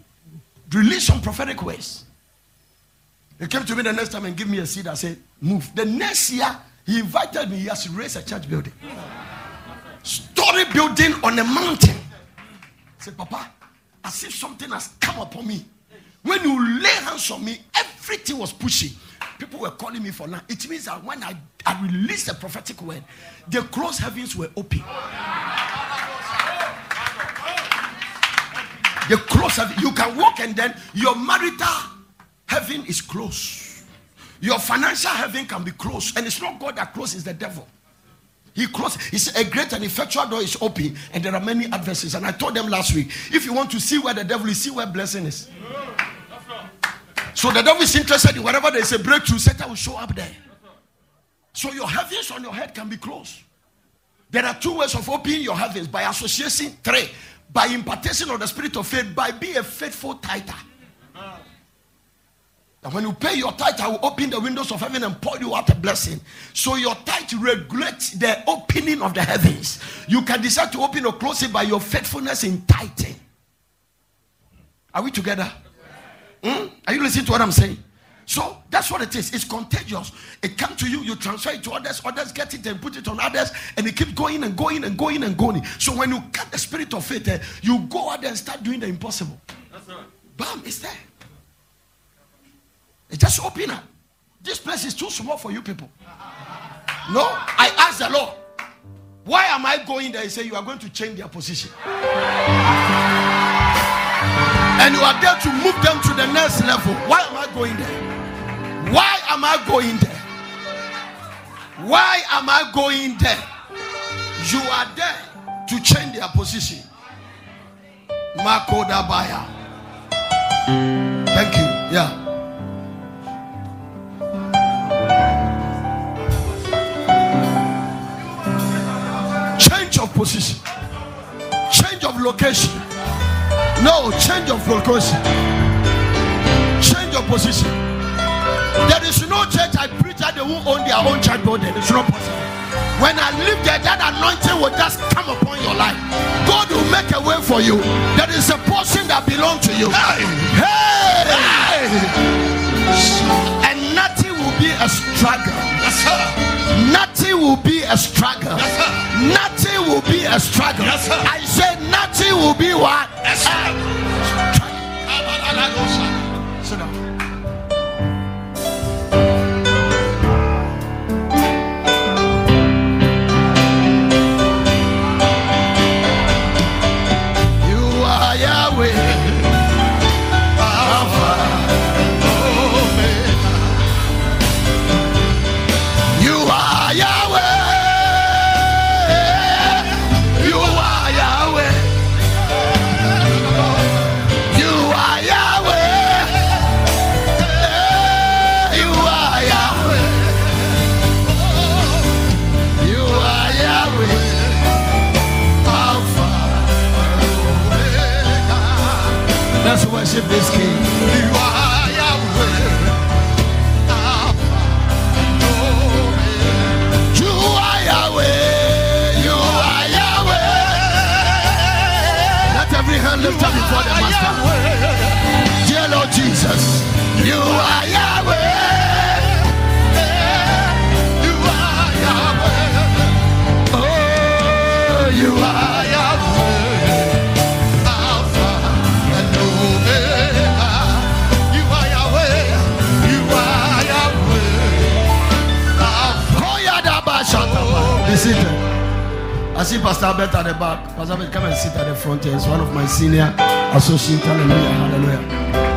release some prophetic words. He came to me the next time and gave me a seed. I said, Move. The next year, he invited me. He has raised a church building. Story building on a mountain. I said, Papa, as if something has come upon me. When you lay hands on me, everything was pushing. People were calling me for now. It means that when I, I released the prophetic word, the closed heavens were open. The closed heaven, you can walk and then your marital heaven is closed. Your financial heaven can be closed, and it's not God that closes the devil. He closed. Said, A great and effectual door is open, and there are many adversaries. And I told them last week if you want to see where the devil is, see where blessing is. So the devil is interested in wherever there is a breakthrough, Satan will show up there. So your heavens on your head can be closed. There are two ways of opening your heavens by association, three, by impartation of the spirit of faith, by being a faithful tither. And when you pay your tithe, I will open the windows of heaven and pour you out a blessing. So your tithe regulates the opening of the heavens. You can decide to open or close it by your faithfulness in tithing. Are we together? Hmm? Are you listening to what I'm saying? So that's what it is. It's contagious. It comes to you, you transfer it to others, others get it and put it on others, and it keeps going and going and going and going. So when you get the spirit of faith, eh, you go out there and start doing the impossible. That's right. Bam, it's there. Just open up. This place is too small for you people. No, I asked the Lord, why am I going there? He said, You are going to change their position. And you are there to move them to the next level. Why am I going there? Why am I going there? Why am I going there? You are there to change their position. Thank you. Yeah. Position, change of location. No, change of location, change of position. There is no church I preach that they won't own their own church building. It's not possible. When I live there, that anointing will just come upon your life. God will make a way for you. There is a portion that belongs to you. Hey! hey. And nothing will be a struggle. Yes, sir. Nothing will be a struggle. Yes. Nothing will be a struggle. Yes. I said nothing will be what? Yes, sir. Sit worship this King. You are Yahweh. You are Yahweh. You are Yahweh. Let every hand lift up before the Master. Dear Lord Jesus, you are see Pastor Albert at the back. Pastor Albert, come and sit at the front. It's one of my senior associates. Hallelujah. Hallelujah.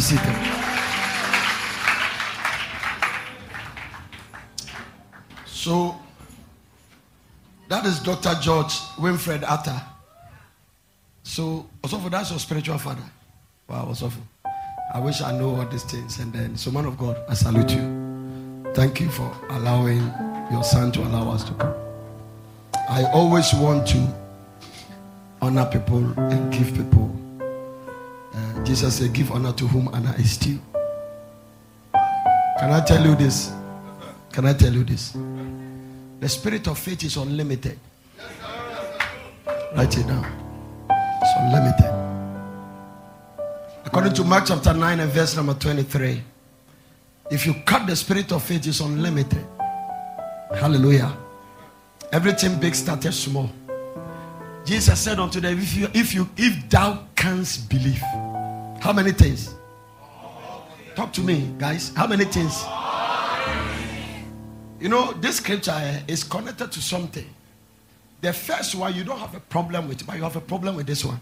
Seated. So, That is Dr. George Winfred Atta. So, Osofo, that's your spiritual father. Wow, Osofo. I wish I know all these things. And then, so man of God, I salute you. Thank you for allowing your son to allow us to come. I always want to honor people and give people. Jesus said, Give honor to whom honor is due. Can I tell you this? Can I tell you this? The spirit of faith is unlimited. Write it down. It's unlimited. According to Mark chapter 9 and verse number 23, if you cut the spirit of faith, it's unlimited. Hallelujah. Everything big started small. Jesus said unto them, If you if you if thou canst believe, how many things? Talk to me, guys. How many things? You know, this scripture eh, is connected to something. The first one you don't have a problem with, but you have a problem with this one.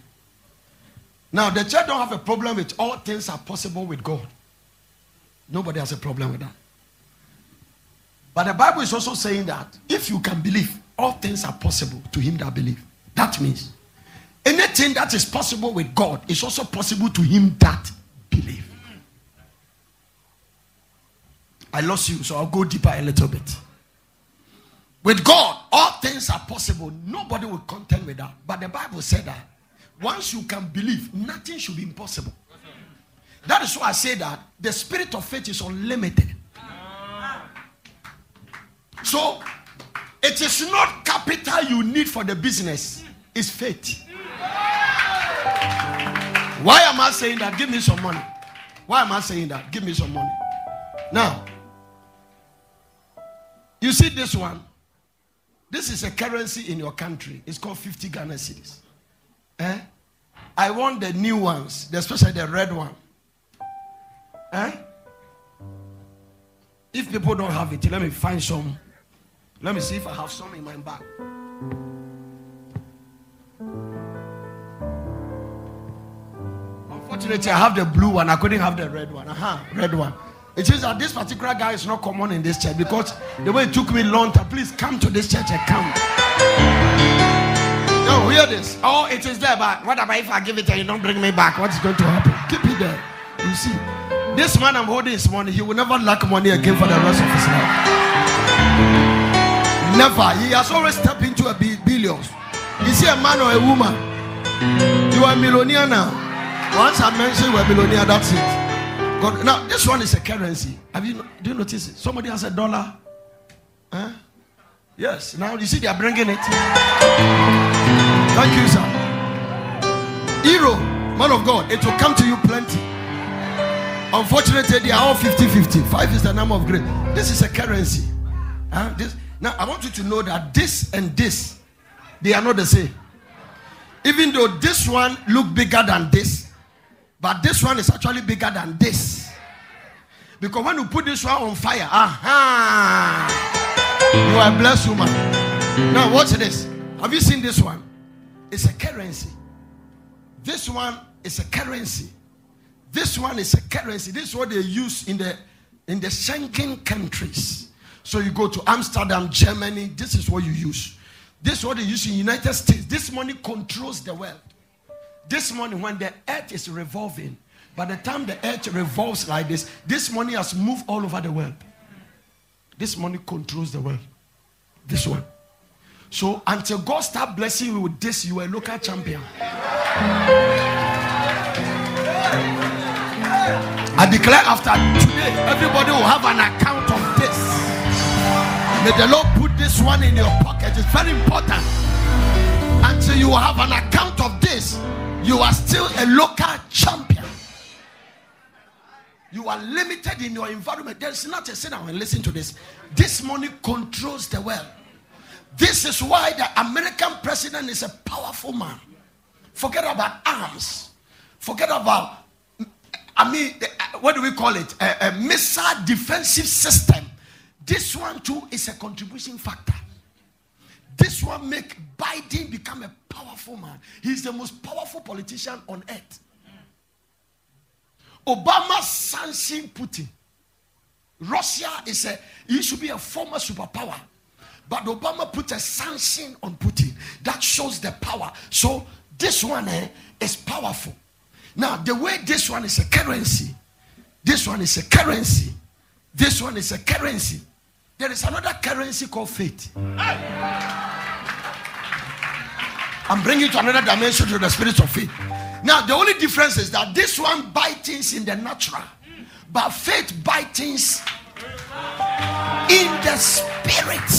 Now, the church don't have a problem with all things are possible with God. Nobody has a problem with that. But the Bible is also saying that if you can believe, all things are possible to him that believe. That means anything that is possible with God is also possible to him that believe. I lost you, so I'll go deeper a little bit. With God, all things are possible. Nobody will contend with that. But the Bible said that once you can believe, nothing should be impossible. That is why I say that the spirit of faith is unlimited. So it is not capital you need for the business, it's faith. Why am I saying that? Give me some money. Why am I saying that? Give me some money. Now, you see this one? This is a currency in your country. It's called 50 Ghana cedis. Eh? I want the new ones, especially the red one. Eh? If people don't have it, let me find some. Let me see if I have some in my bag. Unfortunately, I have the blue one. I couldn't have the red one. Aha, uh-huh, red one. It says that this particular guy is not common in this church because the way it took me long to please come to this church and come. No, hear this. Oh, it is there, but what about if I give it and you don't bring me back? What's going to happen? Keep it there. You see, this man I'm holding his money, he will never lack money again for the rest of his life. Never. He has always stepped into a billions. Is he a man or a woman? You are a millionaire now. Once I mentioned millionaire, that's it. God, now this one is a currency. Have you do you notice it? Somebody has a dollar. Huh? Yes. Now you see they are bringing it. Thank you, sir. Hero, man of God, it will come to you plenty. Unfortunately, they are all 50 50. Five is the number of grace. This is a currency. Huh? This, now, I want you to know that this and this, they are not the same. Even though this one look bigger than this, but this one is actually bigger than this. Because when you put this one on fire, aha, you are a blessed woman. Now, watch this. Have you seen this one? It's a currency. This one is a currency. This one is a currency. This is what they use in the in the Schengen countries. So you go to Amsterdam, Germany. This is what you use. This is what they use in United States. This money controls the world. This morning, when the earth is revolving, by the time the earth revolves like this, this money has moved all over the world. This money controls the world. This one. So until God start blessing you with this, you are a local champion. I declare after today, everybody will have an account of this. May the Lord put this one in your pocket. It's very important. Until you have an account of this, you are still a local champion. You are limited in your environment. There's not a sit down and listen to this. This money controls the world. This is why the American president is a powerful man. Forget about arms. Forget about, I mean, uh, what do we call it? A, a missile defensive system. This one too is a contribution factor. This one make Biden become a powerful man. He's the most powerful politician on earth. Obama sanctioned Putin. Russia is a he should be a former superpower. But Obama put a sanction on Putin. That shows the power. So this one eh, is powerful. Now, the way this one is a currency, this one is a currency, this one is a currency. There is another currency called faith. I'm bringing to another dimension to the spirit of faith. Now, the only difference is that this one buy things in the natural, but faith buy things in the spirit.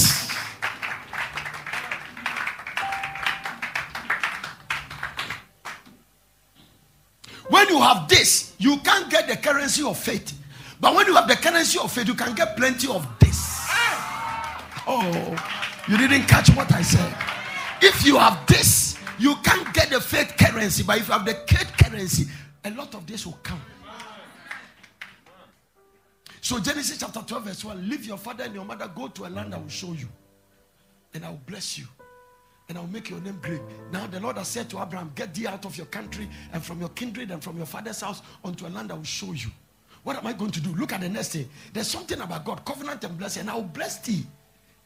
When you have this, you can't get the currency of faith. But when you have the currency of faith, you can get plenty of this. Oh, you didn't catch what I said. If you have this, you can't get the faith currency. But if you have the faith currency, a lot of this will come. So Genesis chapter 12, verse 1. Leave your father and your mother, go to a land I will show you. And I will bless you. And I will make your name great. Now the Lord has said to Abraham, Get thee out of your country and from your kindred and from your father's house unto a land I will show you. What am I going to do? Look at the next thing. There's something about God, covenant and blessing. And I will bless thee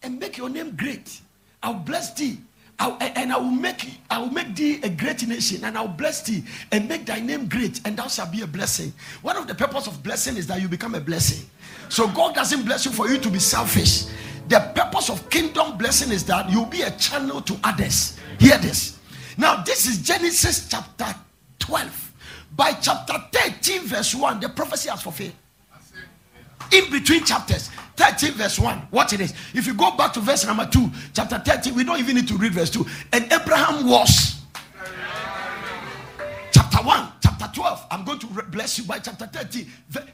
and make your name great. I will bless thee. I, and I will make I will make thee a great nation, and I will bless thee and make thy name great, and thou shalt be a blessing. One of the purpose of blessing is that you become a blessing. So God doesn't bless you for you to be selfish. The purpose of kingdom blessing is that you'll be a channel to others. Hear this. Now, this is Genesis chapter 12. By chapter 13, verse 1, the prophecy has fulfilled. In between chapters, 13, verse 1. Watch it is. If you go back to verse number 2, chapter 13, we don't even need to read verse 2. And Abraham was. Chapter 1, chapter 12. I'm going to bless you by chapter 13.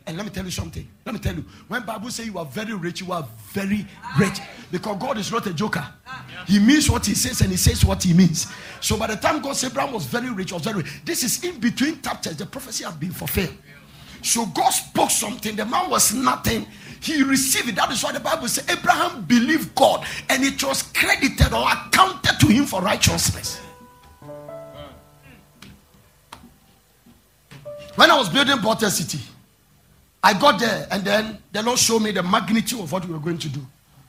And let me tell you something. Let me tell you. When Bible say you are very rich, you are very rich. Because God is not a joker. He means what he says and he says what he means. So by the time God said Abraham was very rich, was very rich. This is in between chapters. The prophecy has been fulfilled. So God spoke something. The man was nothing. He received it. That is why the Bible says Abraham believed God and it was credited or accounted to him for righteousness. When I was building Porter City, I got there and then the Lord showed me the magnitude of what we were going to do.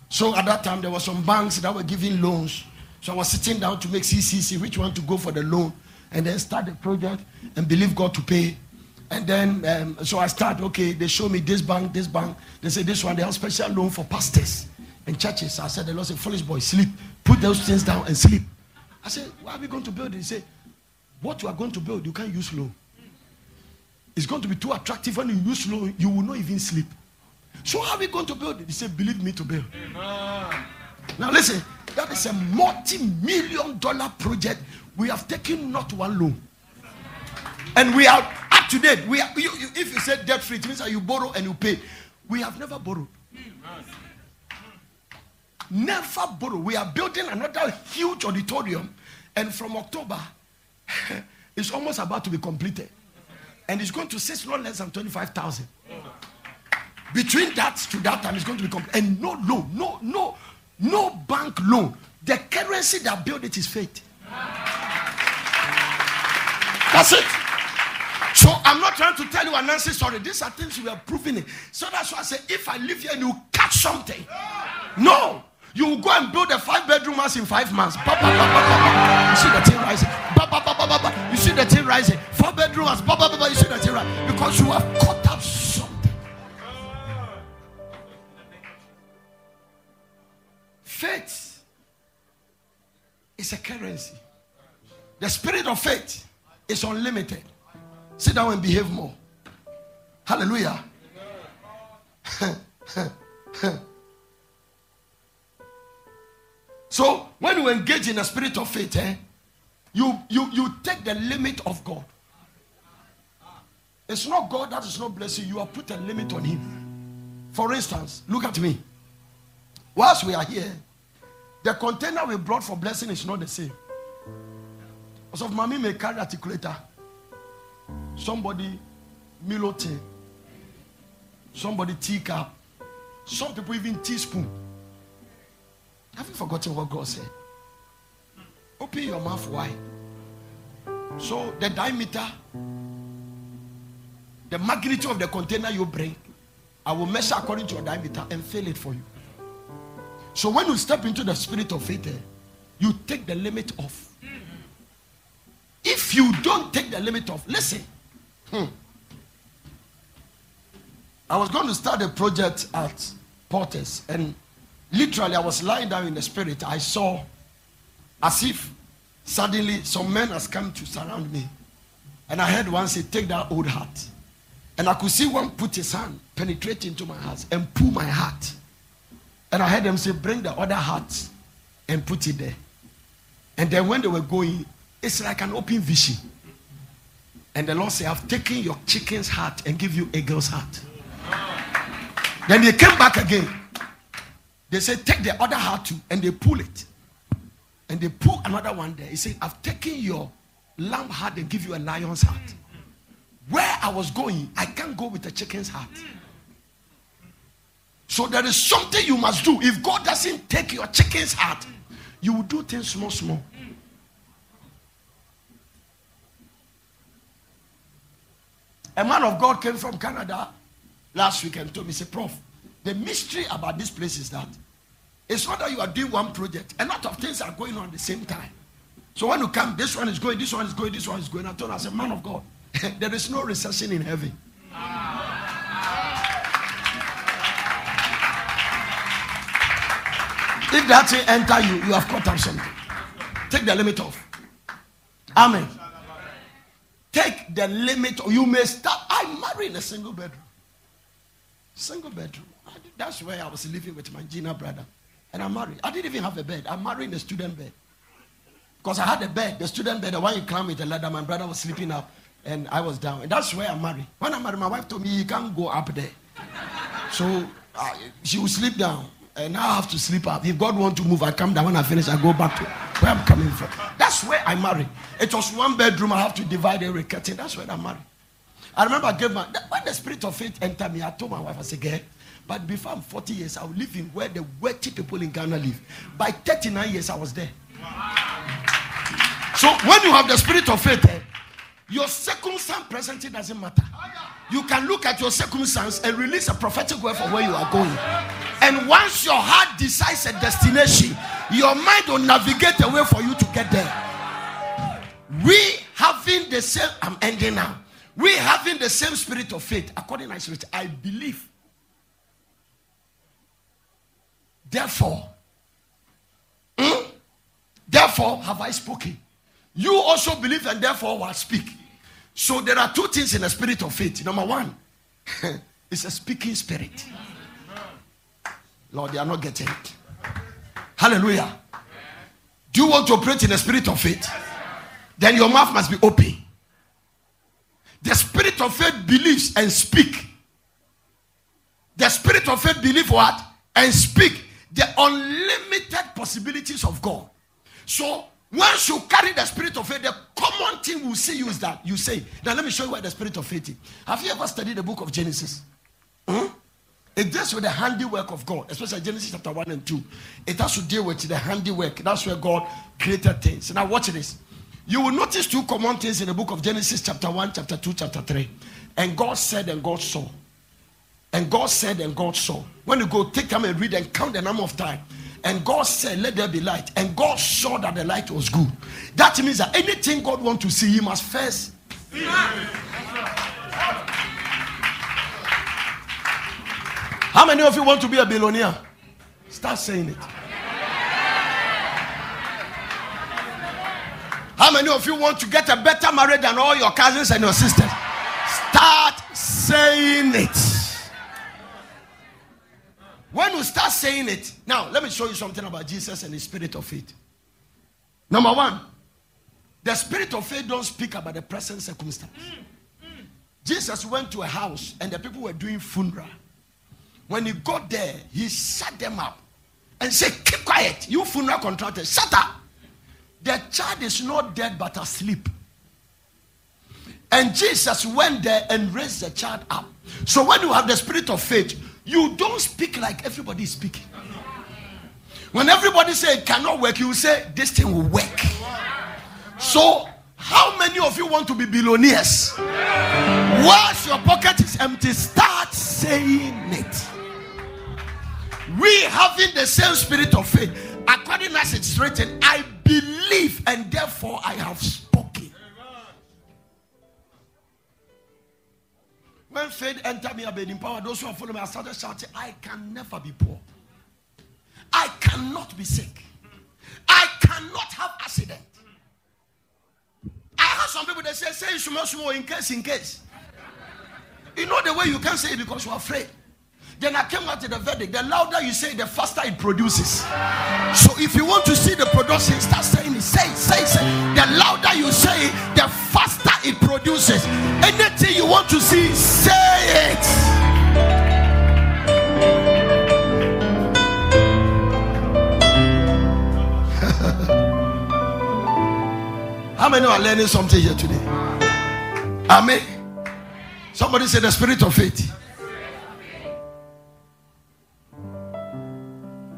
So at that time, there were some banks that were giving loans. So I was sitting down to make CCC, which one to go for the loan, and then start the project and believe God to pay. And then, um, so I start, okay, they show me this bank, this bank. They say this one, they have special loan for pastors and churches. I said, the Lord said, foolish boy, sleep. Put those things down and sleep. I said, why are we going to build it? He said, what you are going to build, you can't use loan. It's going to be too attractive when you use loan, you will not even sleep. So how are we going to build it? He said, believe me to build. Now listen, that is a multi-million dollar project. We have taken not one loan. And we are up to date. We are, you, you, if you say debt free, it means that you borrow and you pay. We have never borrowed. Never borrow. We are building another huge auditorium, and from October, <laughs> it's almost about to be completed. And it's going to six not less than 25,000. Between that to that time, it's going to be complete. And no loan, no, no, no bank loan. The currency that built it is faith. That's it. So I'm not trying to tell you and say sorry. These are things we are proving it. So that's why I say if I live here and you catch something, no, you will go and build a five bedroom house in five months. Ba, ba, ba. You see the thing rising. You see the thing rising. Four bedroom house. You see the thing rising because you have caught up something. Faith is a currency. The spirit of faith is unlimited. Sit down and behave more. Hallelujah. so when you engage in a spirit of faith, eh, you, you, you take the limit of God. It's not God that is not blessing you, have put a limit on Him. For instance, look at me. Whilst we are here, the container we brought for blessing is not the same. So, mommy may carry articulator somebody Milo tea, somebody teacup, some people even teaspoon. Have you forgotten what God said? Open your mouth wide. So the diameter, the magnitude of the container you bring, I will measure according to your diameter and fill it for you. So when you step into the spirit of faith, eh, you take the limit off. If you don't take the limit off, listen. Hmm. I was going to start a project at Porters, and literally I was lying down in the spirit. I saw as if suddenly some men has come to surround me. And I heard one say, Take that old heart. And I could see one put his hand penetrate into my heart and pull my heart. And I heard them say, Bring the other heart and put it there. And then when they were going, it's like an open vision. And the Lord said, I've taken your chicken's heart and give you a girl's heart. Then they came back again. They said, Take the other heart too. And they pull it. And they pull another one there. He said, I've taken your lamb heart and give you a lion's heart. Where I was going, I can't go with a chicken's heart. So there is something you must do. If God doesn't take your chicken's heart, you will do things small, small. A man of God came from Canada last week and told me, say, Prof, the mystery about this place is that it's not that you are doing one project. A lot of things are going on at the same time. So when you come, this one is going, this one is going, this one is going. I told him, I said, man of God, <laughs> there is no recession in heaven. If that thing enter you, you have caught up something. Take the limit off. Amen. Take the limit. Or you may start. I married in a single bedroom. Single bedroom. That's where I was living with my Gina brother. And I'm married. I didn't even have a bed. I'm married in a student bed. Because I had a bed, the student bed, the one you climb with the ladder. My brother was sleeping up and I was down. And that's where I'm married. When I married, my wife told me, you can't go up there. So uh, she will sleep down. And now I have to sleep up. If God want to move, I come down. When I finish, I go back to where I'm coming from. That's where I married. It was one bedroom. I have to divide every curtain. That's where I married. I remember I gave my, when the spirit of faith entered me, I told my wife, I said, girl, but before I'm 40 years, I'll live in where the wealthy people in Ghana live. By 39 years, I was there. So when you have the spirit of faith, eh, your circumstance presently doesn't matter. You can look at your circumstance and release a prophetic word for where you are going. And once your heart decides a destination, your mind will navigate a way for you to get there. We having the same, I'm ending now. We having the same spirit of faith, according to spirit, I believe Therefore, hmm? therefore have I spoken. You also believe and therefore will speak. So there are two things in the spirit of faith. Number one, <laughs> it's a speaking spirit. Lord, they are not getting it. Hallelujah. Do you want to operate in the spirit of faith? Then your mouth must be open. The spirit of faith believes and speak. The spirit of faith believe what? And speak the unlimited possibilities of God. So once you carry the spirit of faith, the common thing we see you is that you say, Now let me show you why the spirit of faith is. Have you ever studied the book of Genesis? Hmm? It deals with the handiwork of God, especially Genesis chapter 1 and 2. It has to deal with the handiwork. That's where God created things. Now watch this. You will notice two common things in the book of Genesis chapter 1, chapter 2, chapter 3. And God said and God saw. And God said, and God saw. When you go, take time and read and count the number of time. And God said, Let there be light. And God saw that the light was good. That means that anything God wants to see, He must first. How many of you want to be a billionaire? Start saying it. How many of you want to get a better marriage than all your cousins and your sisters? Start saying it. When you start saying it, now let me show you something about Jesus and the spirit of faith. Number one, the spirit of faith don't speak about the present circumstance. Mm, mm. Jesus went to a house and the people were doing funeral. When he got there, he shut them up and said, Keep quiet, you funeral contractor, shut up. The child is not dead but asleep. And Jesus went there and raised the child up. So when you have the spirit of faith, you don't speak like everybody is speaking. When everybody say it cannot work, you say this thing will work. So, how many of you want to be billionaires? Once your pocket is empty, start saying it. We having the same spirit of faith, according as it's written, I believe and therefore I have When faith entered me, I been empowered. Those who are following me, I started shouting, I can never be poor. I cannot be sick. I cannot have accident. I have some people that say, say small, small, in case, in case. You know the way you can say it because you're afraid. Then I came out to the verdict. The louder you say, the faster it produces. So if you want to see the production, start saying it. Say, say, say. The louder you say, the faster it produces. Anything you want to see, say it. <laughs> How many are learning something here today? Amen. Somebody say the spirit of faith.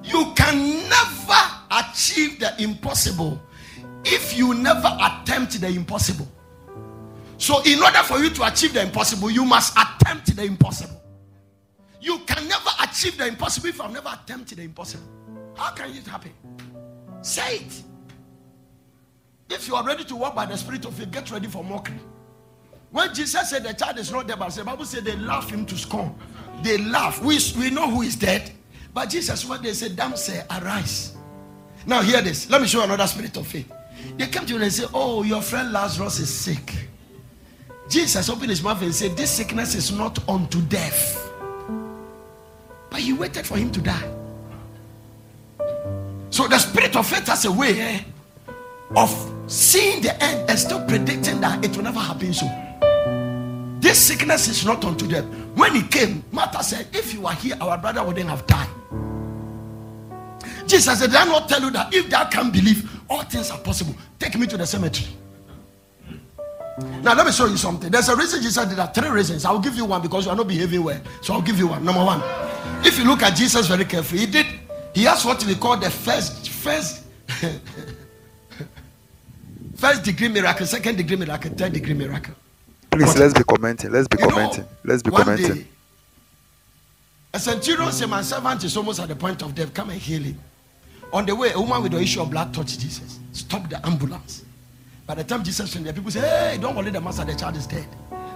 You can never achieve the impossible if you never attempt the impossible. So, in order for you to achieve the impossible, you must attempt the impossible. You can never achieve the impossible if I've never attempted the impossible. How can it happen? Say it. If you are ready to walk by the spirit of faith, get ready for mockery. When Jesus said the child is not dead, but the Bible said they laugh him to scorn. They laugh. We, we know who is dead. But Jesus, when they said, Damn, say, arise. Now, hear this. Let me show you another spirit of faith. They came to you and say, Oh, your friend Lazarus is sick. Jesus opened his mouth and said, This sickness is not unto death. But he waited for him to die. So the spirit of faith has a way eh, of seeing the end and still predicting that it will never happen so. This sickness is not unto death. When he came, Martha said, If you are here, our brother wouldn't have died. Jesus said, Did I not tell you that if thou can believe, all things are possible? Take me to the cemetery. Now, let me show you something. There's a reason Jesus did that. Three reasons. I'll give you one because you are not behaving well. So I'll give you one. Number one, if you look at Jesus very carefully, he did, he has what we call the first, first, <laughs> first degree miracle, second degree miracle, third degree miracle. Please, What? let's be commenting. Let's be You know, commenting. Let's be commenting. day, a centurion said, My servant is almost at the point of death. Come and heal him. On the way, a woman with the issue of blood touched Jesus. Stop the ambulance. By the time Jesus went there, people say, Hey, don't worry, the master, the child is dead.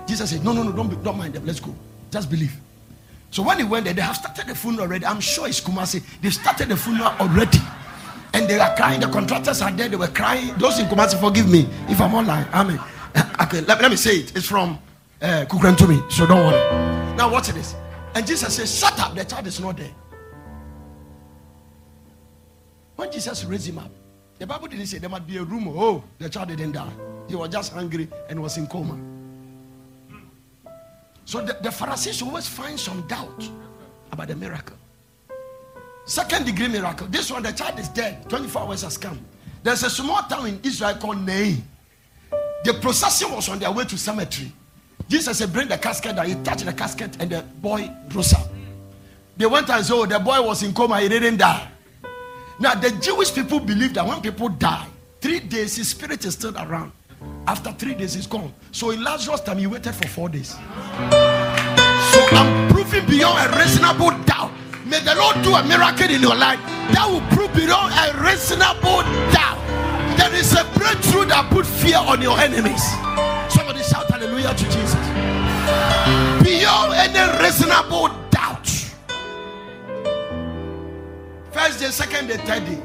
Jesus said, No, no, no, don't, be, don't mind them. Let's go. Just believe. So when he went there, they have started the funeral already. I'm sure it's Kumasi. They've started the funeral already. And they are crying. The contractors are there. They were crying. Those in Kumasi, forgive me if I'm online. Amen. <laughs> Okay, let, let me say it. It's from uh, Kukrantumi. So don't worry. Now watch this. And Jesus says, Shut up. The child is not there. When Jesus raised him up, the Bible didn't say there might be a rumor. Oh, the child didn't die. He was just hungry and was in coma. So the, the Pharisees always find some doubt about the miracle. Second degree miracle. This one, the child is dead. 24 hours has come. There's a small town in Israel called Nain. The procession was on their way to cemetery. Jesus said, Bring the casket down. He touched the casket and the boy rose up. They went and said, Oh, the boy was in coma. He didn't die. Now, the Jewish people believe that when people die, three days his spirit is still around. After three days, he's gone. So in Lazarus' time, he waited for four days. So I'm proving beyond a reasonable doubt. May the Lord do a miracle in your life that will prove beyond a reasonable doubt. There is a breakthrough that put fear on your enemies. Somebody shout hallelujah to Jesus. Beyond any reasonable doubt. First day, second day, third day.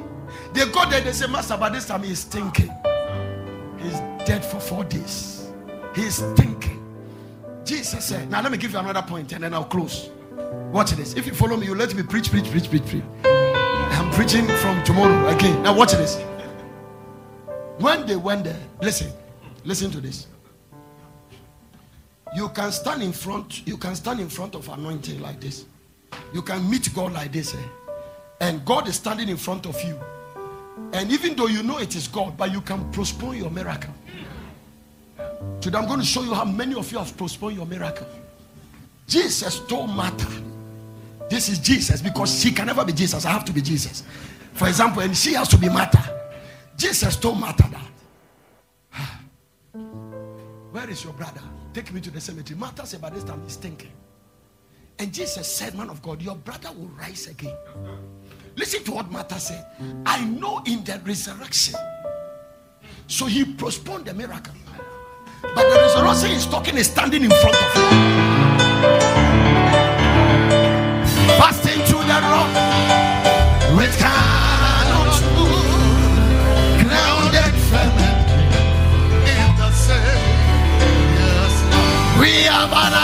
They go there, they say, Master, by this time he's thinking. He's dead for four days. He's thinking. Jesus said, Now let me give you another point and then I'll close. Watch this. If you follow me, you let me preach, preach, preach, preach, preach. I'm preaching from tomorrow again. Now watch this. When they went there, listen, listen to this. You can stand in front, you can stand in front of anointing like this. You can meet God like this. eh? And God is standing in front of you. And even though you know it is God, but you can postpone your miracle. Today I'm going to show you how many of you have postponed your miracle. Jesus told Martha, This is Jesus because she can never be Jesus. I have to be Jesus. For example, and she has to be Martha. Jesus told Martha that. "Ah, <sighs> Where is your brother? Take me to the cemetery. Martha said, By this time he's thinking. And Jesus said, Man of God, your brother will rise again. Listen to what Martha said. I know in the resurrection. So he postponed the miracle. But the resurrection is talking is standing in front of him. Fasting to the rock. We have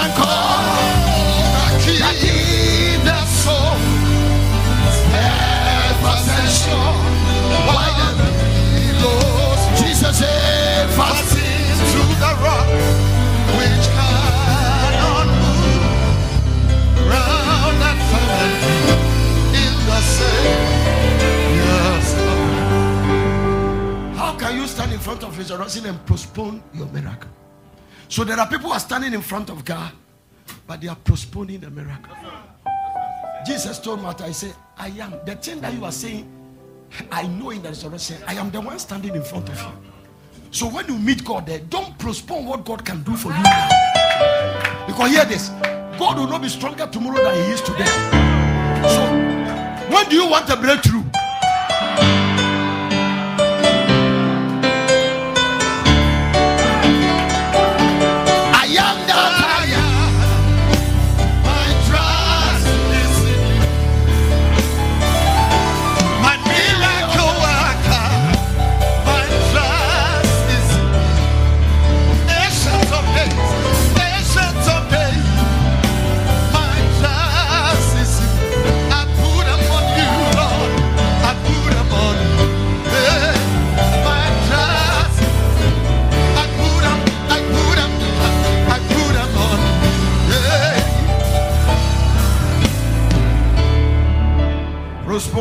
and postpone your miracle? So there are people who are standing in front of God, but they are postponing the miracle. Jesus told Martha, He said, I am the thing that you are saying, I know in the resurrection, I am the one standing in front of you. So when you meet God there, don't postpone what God can do for you now. Because hear this God will not be stronger tomorrow than He is today. So when do you want a breakthrough?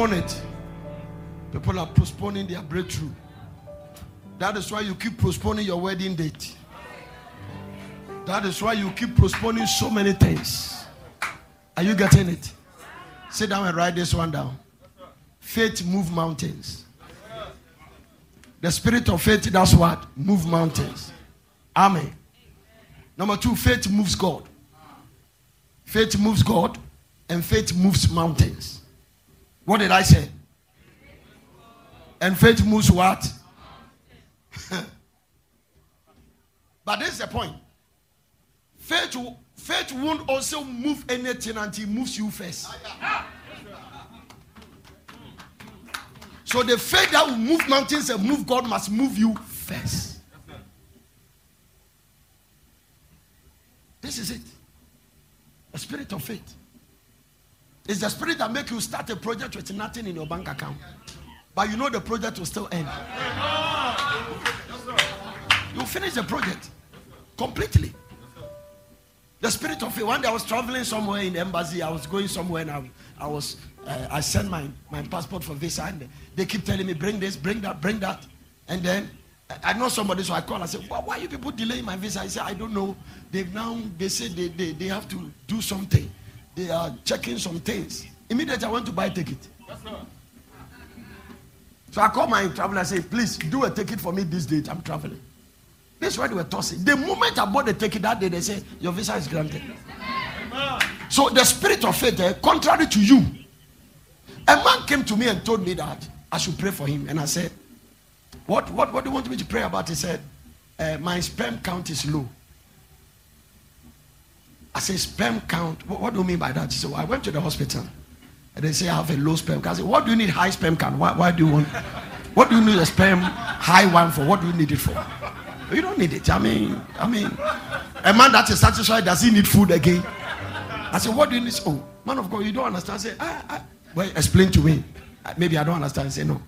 Postpone it. People are postponing their breakthrough. That is why you keep postponing your wedding date. That is why you keep postponing so many things. Are you getting it? Sit down and write this one down. Faith move mountains. The spirit of faith does what? Move mountains. Amen. Number two, faith moves God. Faith moves God, and faith moves mountains. What did I say? And faith moves what? <laughs> but this is the point. Faith, faith won't also move anything until it moves you first. So the faith that will move mountains and move God must move you first. This is it. The spirit of faith. It's the spirit that make you start a project with nothing in your bank account. But you know the project will still end. You finish the project completely. The spirit of it. One day I was traveling somewhere in the embassy. I was going somewhere and I, I was uh, I sent my, my passport for visa and they keep telling me bring this, bring that, bring that. And then I- know somebody, so I call. I said, why, why are you people delaying my visa? I said, I don't know. They've now they say they, they, they have to do something. They are checking some things. Immediately I went to buy a ticket. So I called my traveler. I said, please do a ticket for me this date. I'm traveling. This is why they were tossing. The moment I bought the ticket that day, they said, Your visa is granted. So the spirit of faith, eh, contrary to you, a man came to me and told me that I should pray for him. And I said, What, what, what do you want me to pray about? He said, "Eh, My sperm count is low. I said, Sperm count? What, what do you mean by that? So I went to the hospital and they say, I have a low sperm count. I said, What do you need high sperm count? Why, why do you want, what do you need a sperm high one for? What do you need it for? You don't need it. I mean, I mean, a man that is satisfied, does he need food again? I said, What do you need? Oh, man of God, you don't understand. I said, ah, ah. Well, explain to me. Ah, Maybe I don't understand. I said, No.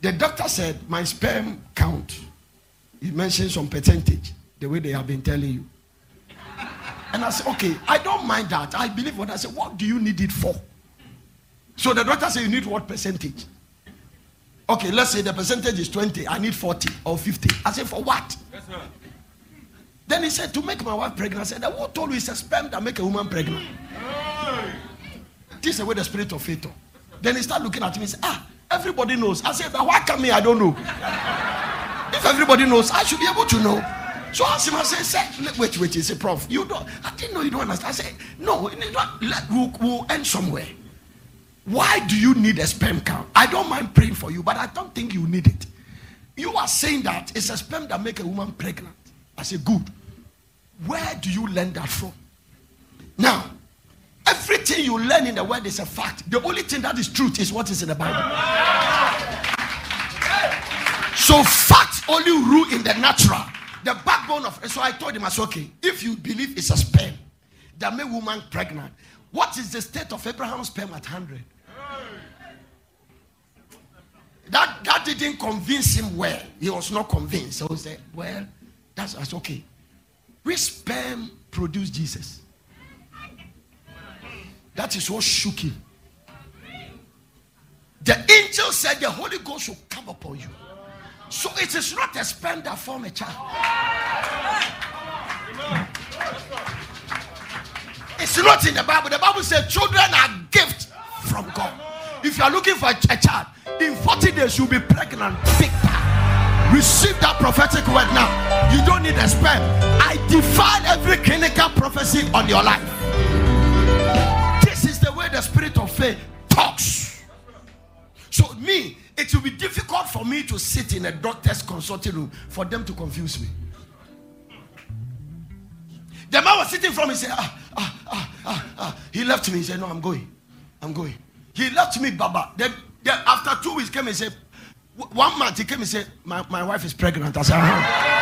The doctor said, My sperm count. He mentioned some percentage, the way they have been telling you. And I said, Okay, I don't mind that. I believe what I said. What do you need it for? So the doctor said, You need what percentage? Okay, let's say the percentage is 20. I need 40 or 50. I said, For what? Then he said, To make my wife pregnant. I said, Who told you it's a sperm that make a woman pregnant? This is the way the spirit of faith. talk. Then he started looking at me and said, Ah, everybody knows. I said, But why come me? I don't know. If everybody knows, I should be able to know. So I said, say, wait, wait, he said, Prof, you don't, I didn't know you don't understand. I said, no, let- we'll, we'll end somewhere. Why do you need a sperm count? I don't mind praying for you, but I don't think you need it. You are saying that it's a sperm that make a woman pregnant. I said, good. Where do you learn that from? Now, everything you learn in the word is a fact. The only thing that is truth is what is in the Bible. So facts only rule in the natural. The backbone of so I told him I said, okay, if you believe it's a sperm that made woman pregnant, what is the state of Abraham's sperm at 100? That that didn't convince him well. He was not convinced. So he said, Well, that's, that's okay. Which sperm produced Jesus? That is what shook him. The angel said the Holy Ghost will come upon you. So it is not a that form a child. It's not in the Bible. The Bible says children are gift from God. If you are looking for a, child, in 40 days you'll be pregnant. Receive that prophetic word now. You don't need a sperm. I define every clinical prophecy on your life. This is the way the spirit of faith talks. So me, it will be difficult for me to sit in a doctor's consulting room for them to confuse me. The man was sitting from me, said, ah, ah, ah, ah, ah. He left me. He said, No, I'm going. I'm going. He left me, Baba. Then, then after two weeks, came and said, one month, he came and said, My, my wife is pregnant. I said, uh-huh.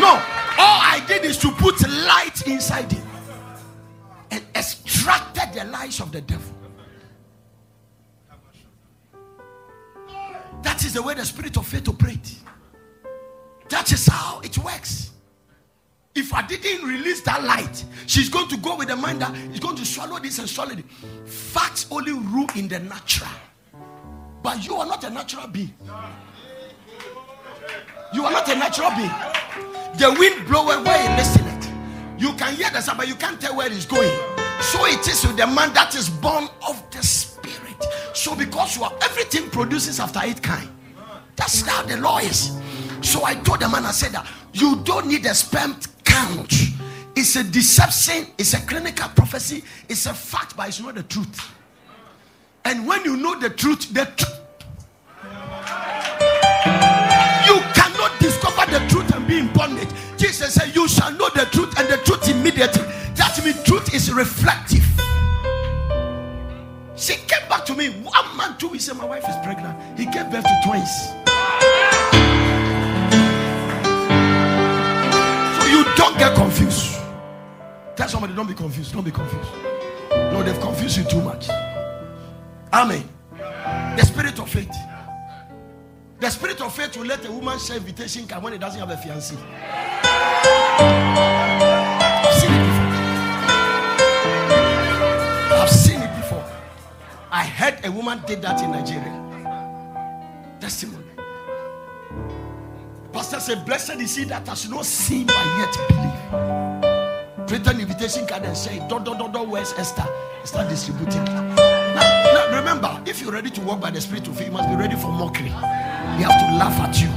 No, all I did is to put light inside him and extracted the lies of the devil. That is the way the spirit of faith operates. That is how it works. If I didn't release that light, she's going to go with the mind that is going to swallow this and swallow it. Facts only rule in the natural. But you are not a natural being. You are not a natural being. The wind blow where you listen it. You can hear the sound, but you can't tell where it's going. So it is with the man that is born of the spirit. So because you are everything produces after eight kind. That's how the law is. So I told the man, I said that you don't need a sperm count. It's a deception, it's a clinical prophecy, it's a fact, but it's not the truth. And when you know the truth, the truth, you cannot discover the truth and be in bondage. Jesus said, You shall know the truth, and the truth immediately. That means truth is reflective. She came back to me one month, two weeks, said, My wife is pregnant. He gave birth to twins. So you don't get confused. Tell somebody, don't be confused. Don't be confused. No, they've confused you too much. Amen. The spirit of faith. The spirit of faith will let a woman share invitation card when he doesn't have a fiancé. I've seen it before. I've seen it. I heard a woman did that in Nigeria. Testimony. Pastor said, Blessed is he that has not seen but yet believe. Print an invitation card and say, Dot, dot, dot, dot, where's Esther? Start distributing. Now, now, remember, if you're ready to walk by the Spirit of faith, you must be ready for mockery. They have to laugh at you.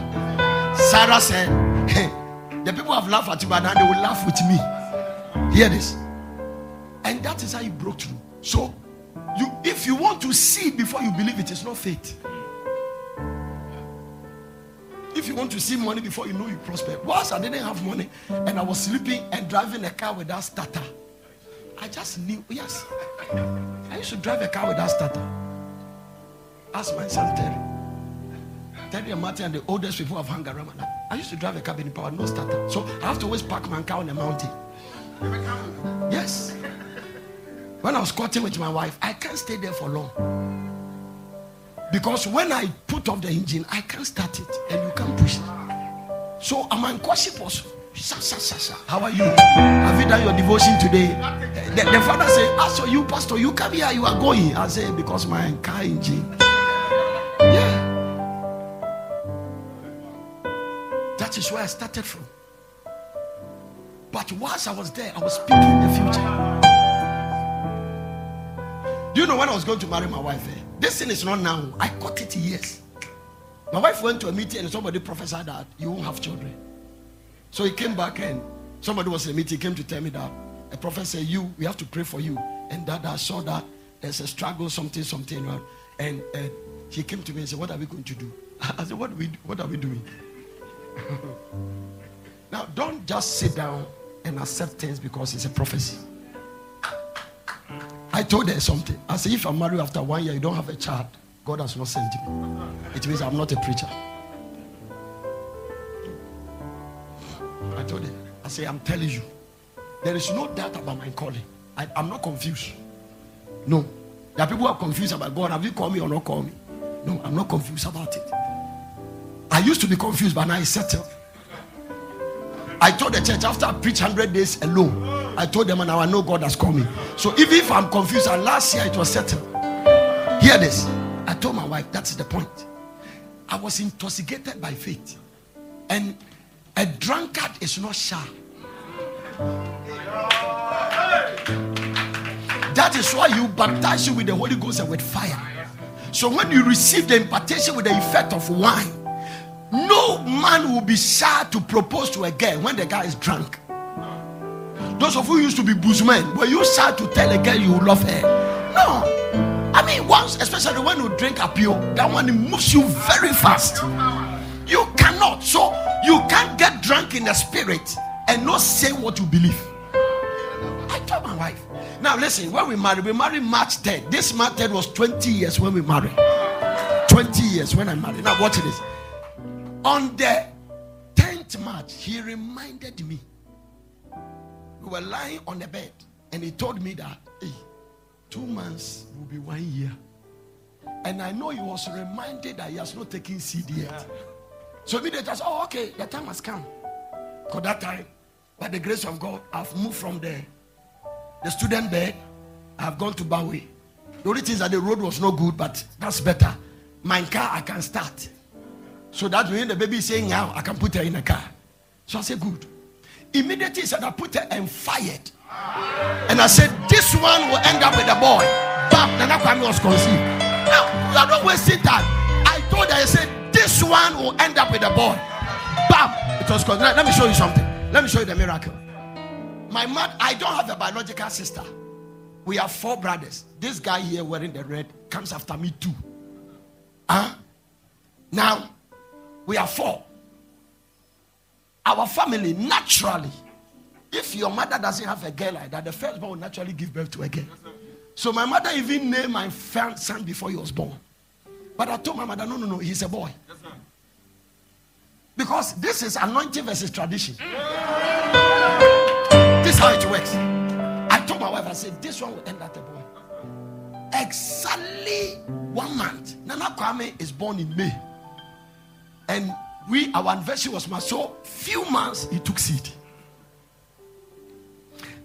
Sarah said, hey, The people have laughed at you, but now they will laugh with me. Hear this. And that is how you broke through. So, you if you want to see before you believe it, it's not faith. If you want to see money before you know you prosper, once I didn't have money and I was sleeping and driving a car without starter, I just knew. Yes, I used to drive a car without starter. Ask my son Terry. Terry and Martin and the oldest people have hung around. I used to drive a car with power, no starter. So I have to always park my car on the mountain. Yes. When I was courting with my wife, I can't stay there for long. Because when I put off the engine, I can't start it and you can't push it. So I'm unconscious. Sha. How are you? Have you done your devotion today? The, the father said, As for you, Pastor, you come here, you are going. I say, Because my car engine. Yeah. That is where I started from. But whilst I was there, I was speaking the future. Do you know when I was going to marry my wife? Eh? This thing is not now. I caught it years. My wife went to a meeting and somebody prophesied that you won't have children. So he came back and somebody was in a meeting, he came to tell me that a prophet said, You, we have to pray for you. And that I saw that there's a struggle, something, something. right? And, and he came to me and said, What are we going to do? <laughs> I said, What, we, what are we doing? <laughs> now, don't just sit down and accept things because it's a prophecy. I told her something. I said, If I'm married after one year, you don't have a child, God has not sent me. It means I'm not a preacher. I told her, I say, I'm telling you, there is no doubt about my calling. I, I'm not confused. No. There are people who are confused about God. Have you called me or not called me? No, I'm not confused about it. I used to be confused, but now it's settled. I told the church after I preached 100 days alone, I told them, and I know God has called me. So even if I'm confused, and last year it was settled. Hear this. I told my wife, that's the point. I was intoxicated by faith. And a drunkard is not shy. That is why you baptize you with the Holy Ghost and with fire. So when you receive the impartation with the effect of wine, no man will be shy to propose to a girl when the guy is drunk. Those of you used to be bushmen, were you shy to tell a girl you love her? No. I mean, once, especially when you drink a appeal, that one moves you very fast. You cannot. So you can't get drunk in the spirit and not say what you believe. I told my wife. Now listen, when we married, we married March 10. This March 10 was 20 years when we married. 20 years when I married. Now watch this. On the 10th March, he reminded me. We were lying on the bed, and he told me that hey, two months will be one year. And I know he was reminded that he has not taken seed yet. So immediately I said, Oh, okay, the time has come. Because that time, by the grace of God, I've moved from the, the student bed. I've gone to Bowie. The only thing is that the road was not good, but that's better. My car, I can start. So that when the baby is saying now, I can put her in a car. So I said, Good. Immediately he said, I put her and fired. And I said, This one will end up with a boy. Bam, Nana Kwame was conceived. Now, you are not wasting time. I told her, I said, This one will end up with a boy. Bam, it was conceived. Let me show you something. Let me show you the miracle. My mother, I don't have a biological sister. We have four brothers. This guy here wearing the red comes after me too. Huh? Now, we are four. Our family, naturally, if your mother doesn't have a girl like that, the first firstborn will naturally give birth to a girl. So my mother even named my first son before he was born. But I told my mother, no, no, no, he's a boy. Because this is anointing versus tradition. This is how it works. I told my wife, I said, this one will end at a boy. Exactly one month. Nana Kwame is born in May. And we, our anniversary was March. So few months he took seed.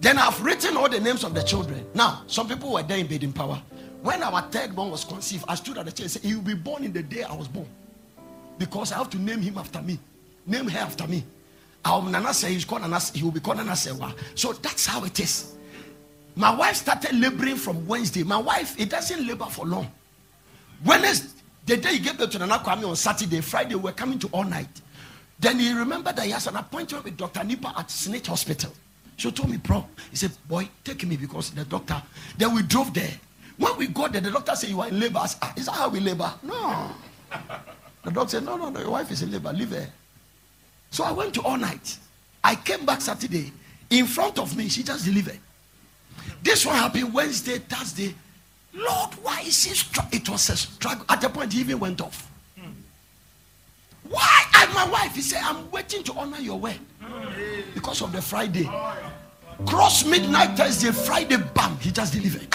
Then I've written all the names of the children. Now, some people were there in Baden Powell. When our third born was conceived, I stood at the chair and said, He will be born in the day I was born. Because I have to name him after me. Name her after me. Our Nana say he's called Nana, he will be called Nana Sewa. So that's how it is. My wife started laboring from Wednesday. My wife, it doesn't labor for long. Wednesday, the day he gave birth to Nana Kwame on Saturday, Friday, we were coming to all night. Then he remembered that he has an appointment with Dr. Nipa at Snitch Hospital. She told me, bro, he said, boy, take me because the doctor. Then we drove there. When we got there, the doctor said, you are in labor. Said, "Ah, is that how we labor? No. The doctor said, no, no, no, your wife is in labor. Leave her. So I went to all night. I came back Saturday. In front of me, she just delivered. This one happened Wednesday, Thursday. Lord, why is she str- It was a struggle. At the point, he even went off. Why? And my wife, he said, I'm waiting to honor your word because of the Friday. Cross midnight Thursday, Friday, bam, he just delivered.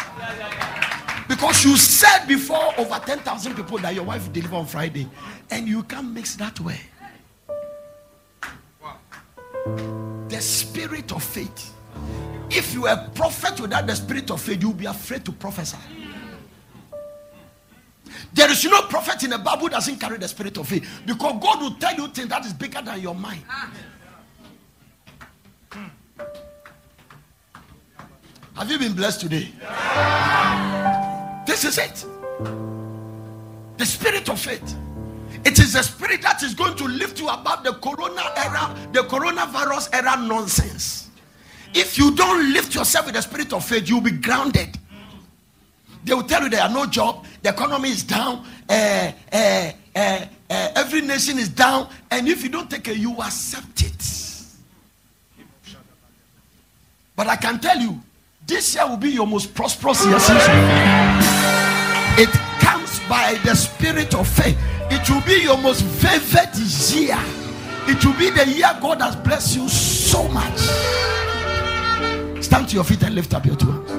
Because you said before over 10,000 people that your wife deliver on Friday, and you can't mix that way. The spirit of faith. If you are a prophet without the spirit of faith, you'll be afraid to prophesy. There is no prophet in the Bible who doesn't carry the spirit of faith because God will tell you things that is bigger than your mind. Have you been blessed today? This is it. The spirit of faith. It is the spirit that is going to lift you above the corona era, the coronavirus era nonsense. If you don't lift yourself with the spirit of faith, you'll be grounded. They will tell you there are no job, the economy is down, uh, uh, uh, every nation is down, and if you don't take it, you accept it. But I can tell you, this year will be your most prosperous year since It comes by the spirit of faith. It will be your most vivid year. It will be the year God has blessed you so much. Stand to your feet and lift up your two hands.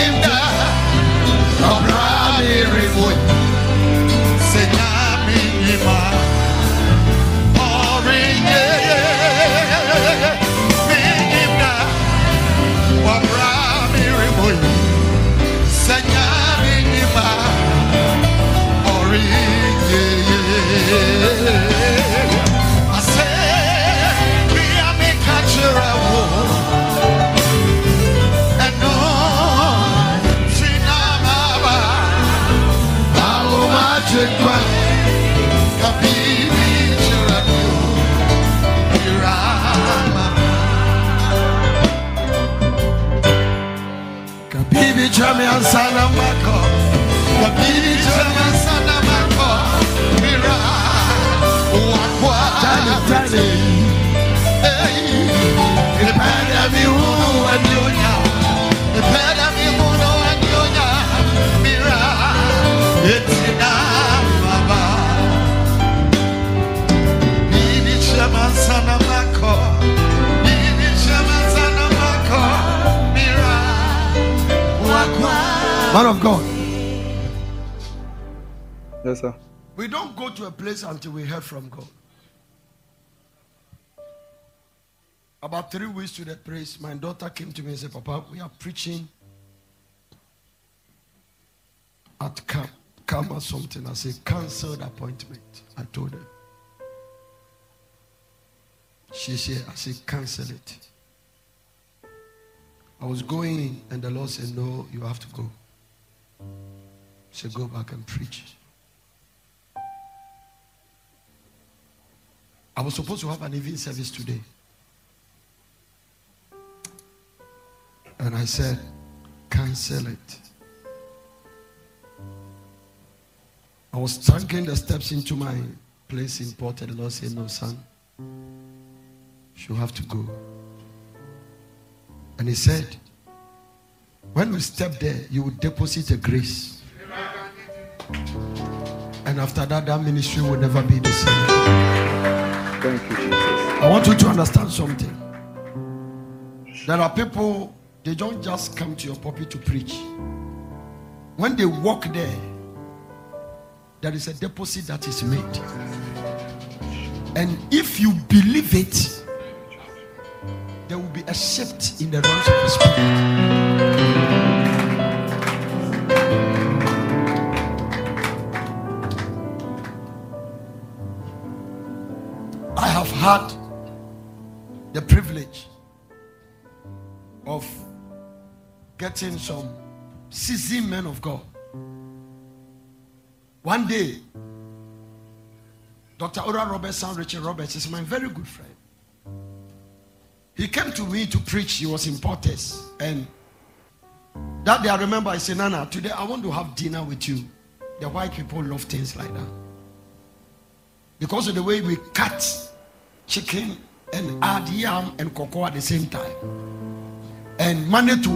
me nimda abrami rivo Kabibi Chami Ansana Mako. Kabibi Chama Sana Mako, Mira, Wakwa, Tani Tani. Ipenda miuno wanyonya Ipenda Man of God, Yes, sir. we don't go to a place until we hear from God. About three weeks to the place, my daughter came to me and said, Papa, we are preaching at camp, camp or something. I said, cancel the appointment. I told her. She said, I said, cancel it. I was going in, and the Lord said, No, you have to go. Said, Go back and preach. I was supposed to have an evening service today. And I said, cancel it. I was trunking the steps into my place in Port, and the Lord said, No, son, you have to go. And He said, When we step there, you will deposit a grace. And after that, that ministry will never be the same. Thank you, Jesus. I want you to understand something. There are people, they don't just come to your pulpit to preach. When they walk there, there is a deposit that is made. And if you believe it, there will be a shift in the realms of the spirit. Had the privilege of getting some seasoned men of God. One day, Dr. Oral Roberts, son Richard Roberts, is my very good friend. He came to me to preach. He was in Portes. And that day I remember I said, Nana, today I want to have dinner with you. The white people love things like that. Because of the way we cut chicken and add yam and cocoa at the same time. And manage to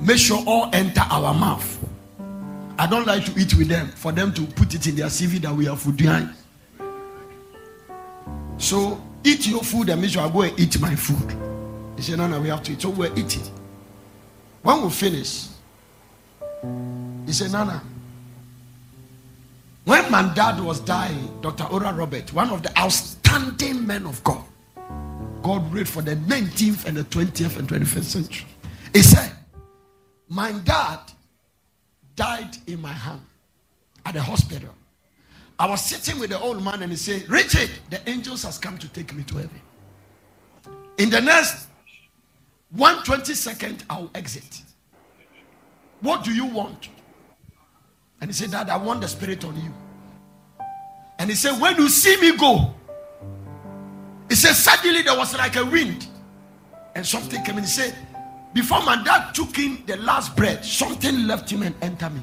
make sure all enter our mouth. I don't like to eat with them for them to put it in their CV that we are food behind. So eat your food and make sure I go and eat my food. He said, No, no, we have to eat. So we're eating. When we finish, he said, Nana, when my dad was dying, Dr. Oral Robert, one of the outstanding men of God, God raised for the 19th and the 20th and 21st century. He said, My dad died in my hand at the hospital. I was sitting with the old man and he said, Richard, the angels has come to take me to heaven. In the next 120 second, I'll exit. What do you want? And he said, Dad, I want the spirit on you. And he said, When you see me go, he said, Suddenly there was like a wind. And something came in. He said, Before my dad took in the last breath, something left him and entered me.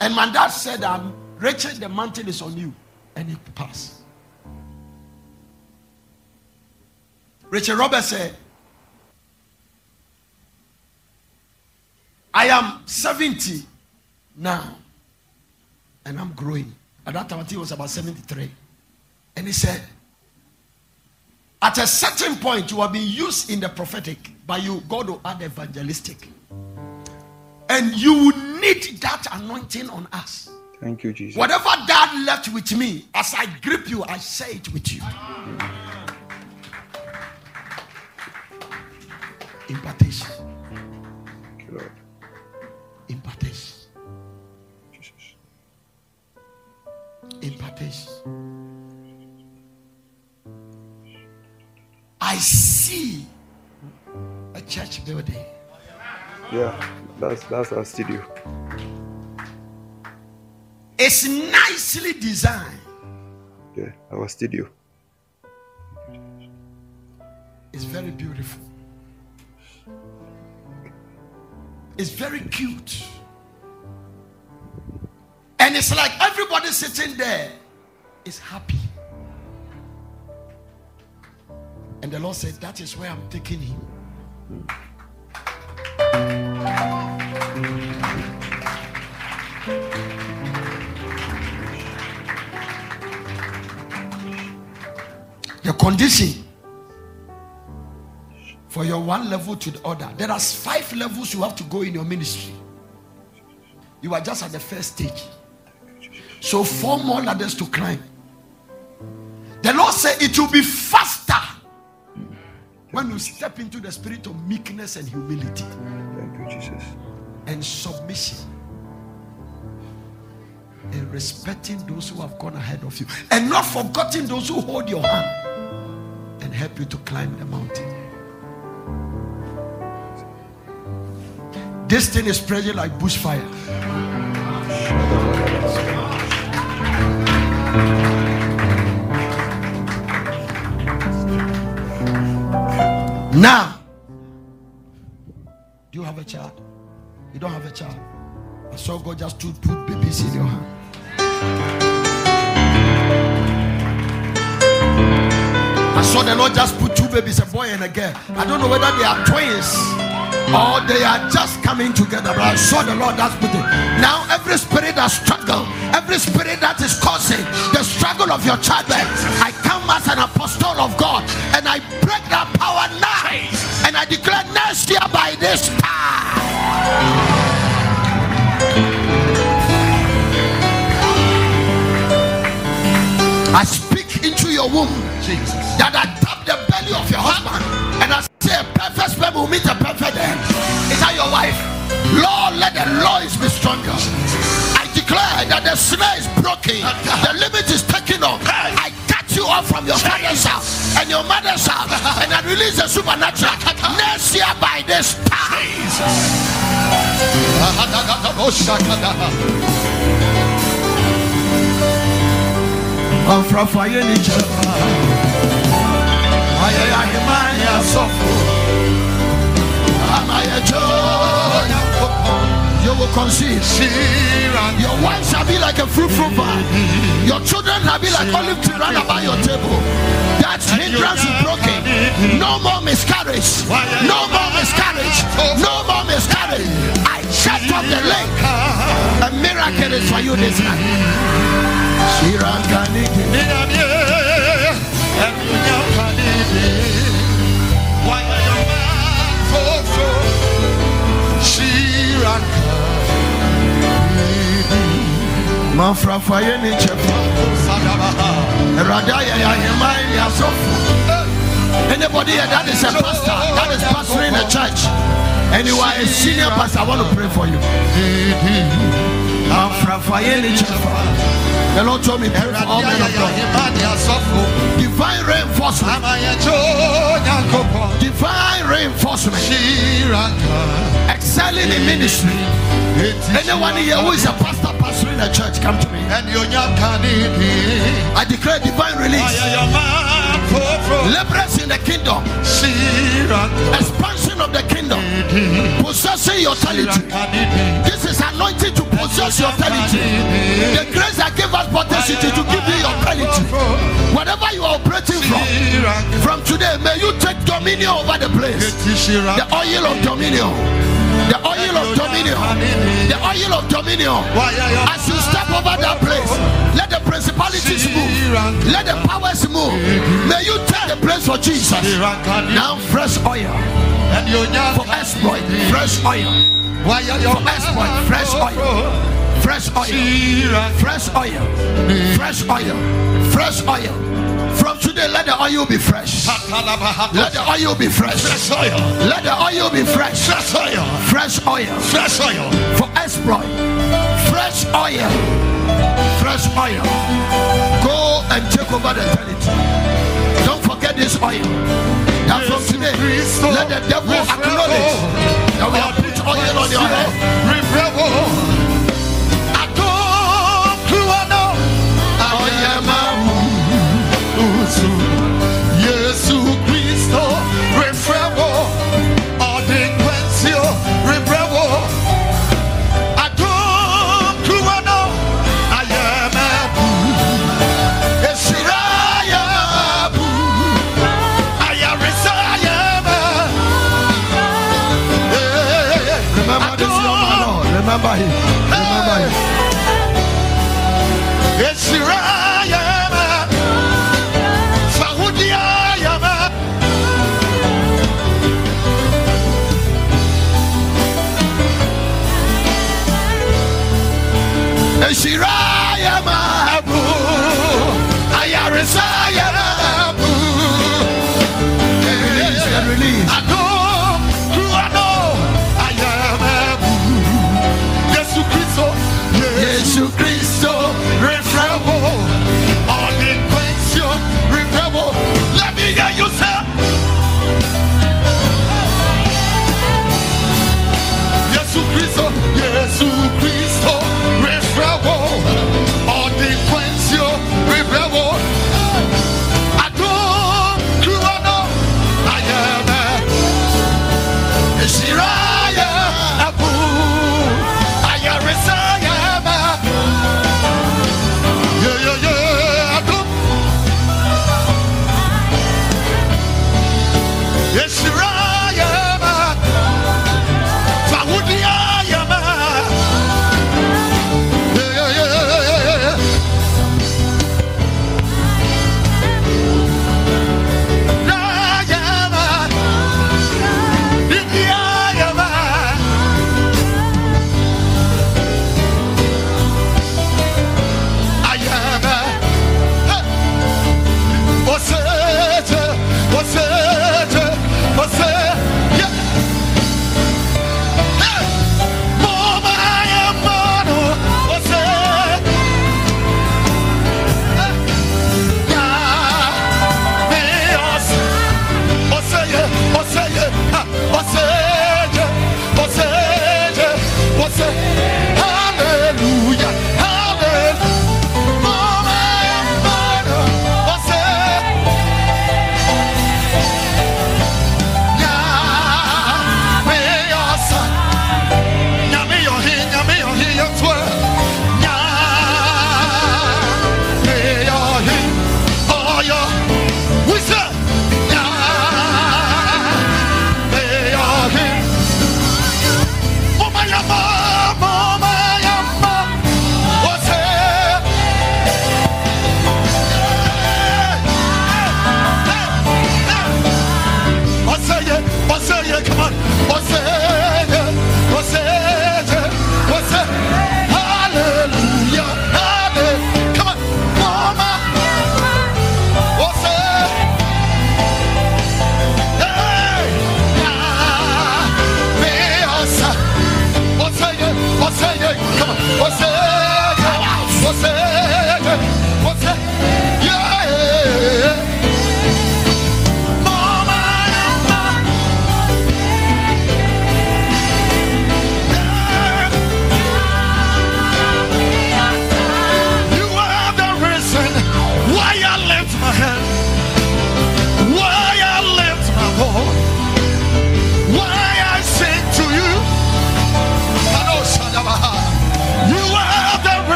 And my dad said, um, Richard, the mantle is on you. And he passed. Richard Roberts said, I am 70 now. And I'm growing. At that time, I think it was about 73. And he said, At a certain point, you have been used in the prophetic, but you God will add evangelistic. And you will need that anointing on us. Thank you, Jesus. Whatever dad left with me, as I grip you, I say it with you. Impartation. Thank you, Lord. I see a church building. Yeah, that's that's our studio. It's nicely designed. Yeah, our studio. It's very beautiful. It's very cute. And it's like everybody sitting there is happy. And the Lord said, That is where I'm taking him. The condition for your one level to the other. There are five levels you have to go in your ministry. You are just at the first stage. So four more ladders to climb. The Lord said it will be faster when you step into the spirit of meekness and humility Thank you, Jesus. and submission and respecting those who have gone ahead of you and not forgetting those who hold your hand and help you to climb the mountain. This thing is spreading like bushfire. Now, do you have a child? You don't have a child. I saw God just to put babies in your hand. I saw the Lord just put two babies, a boy and a girl. I don't know whether they are twins or they are just coming together, but I saw the Lord just put it. Now, every spirit that struggle, every spirit that is causing the struggle of your childbirth, I come as an apostle of God and I and I declare next year by this time. I speak into your womb Jesus. that I tap the belly of your husband and I say a perfect sperm will meet a perfect end. Is that your wife? Lord, let the loins be stronger. I declare that the snare is broken, the limit is your off. I and your mother's from family. and I release the supernatural next year by this time. Will conceive. Your wife shall be like a fruitful vine. Your children shall be like olive tree round about your table. That hindrance is broken. No more miscarriage. No more miscarriage. No more miscarriage. I shut up the link. A miracle is for you this night. Shirakaniki. Mafrafa ya hema ye ya. Anybody here that is a pastor, that is pastoring a church, and you are a senior pastor, I want to pray for you. Mafrafa. The Lord told me pray for all men of God. Divine reinforcement. Divine reinforcement. Excelling in ministry. Anyone here who is a pastor a church, come to me. I declare divine release. Liberals in the kingdom. Expansion of the kingdom. Possessing your authority. This is anointing to possess your authority. The grace that gave us potency to give you your authority. Whatever you are operating from, from today, may you take dominion over the place. The oil of dominion. The oil of dominion. The oil of dominion. As you step over that place, let the principalities move. Let the powers move. May you take the place for Jesus. Now, fresh oil for exploit. Fresh oil. For exploit. Fresh oil. Fresh oil. Fresh oil. Fresh oil. Fresh oil. From today, let the oil be fresh. Let the oil be fresh. Let the oil be fresh. Fresh oil. Fresh oil. For exploit. Fresh oil. Fresh oil. Go and take over the territory. Don't forget this oil. That from today, let the devil acknowledge that we have put oil on your head. Jesu Cristo, Jesu Cristo.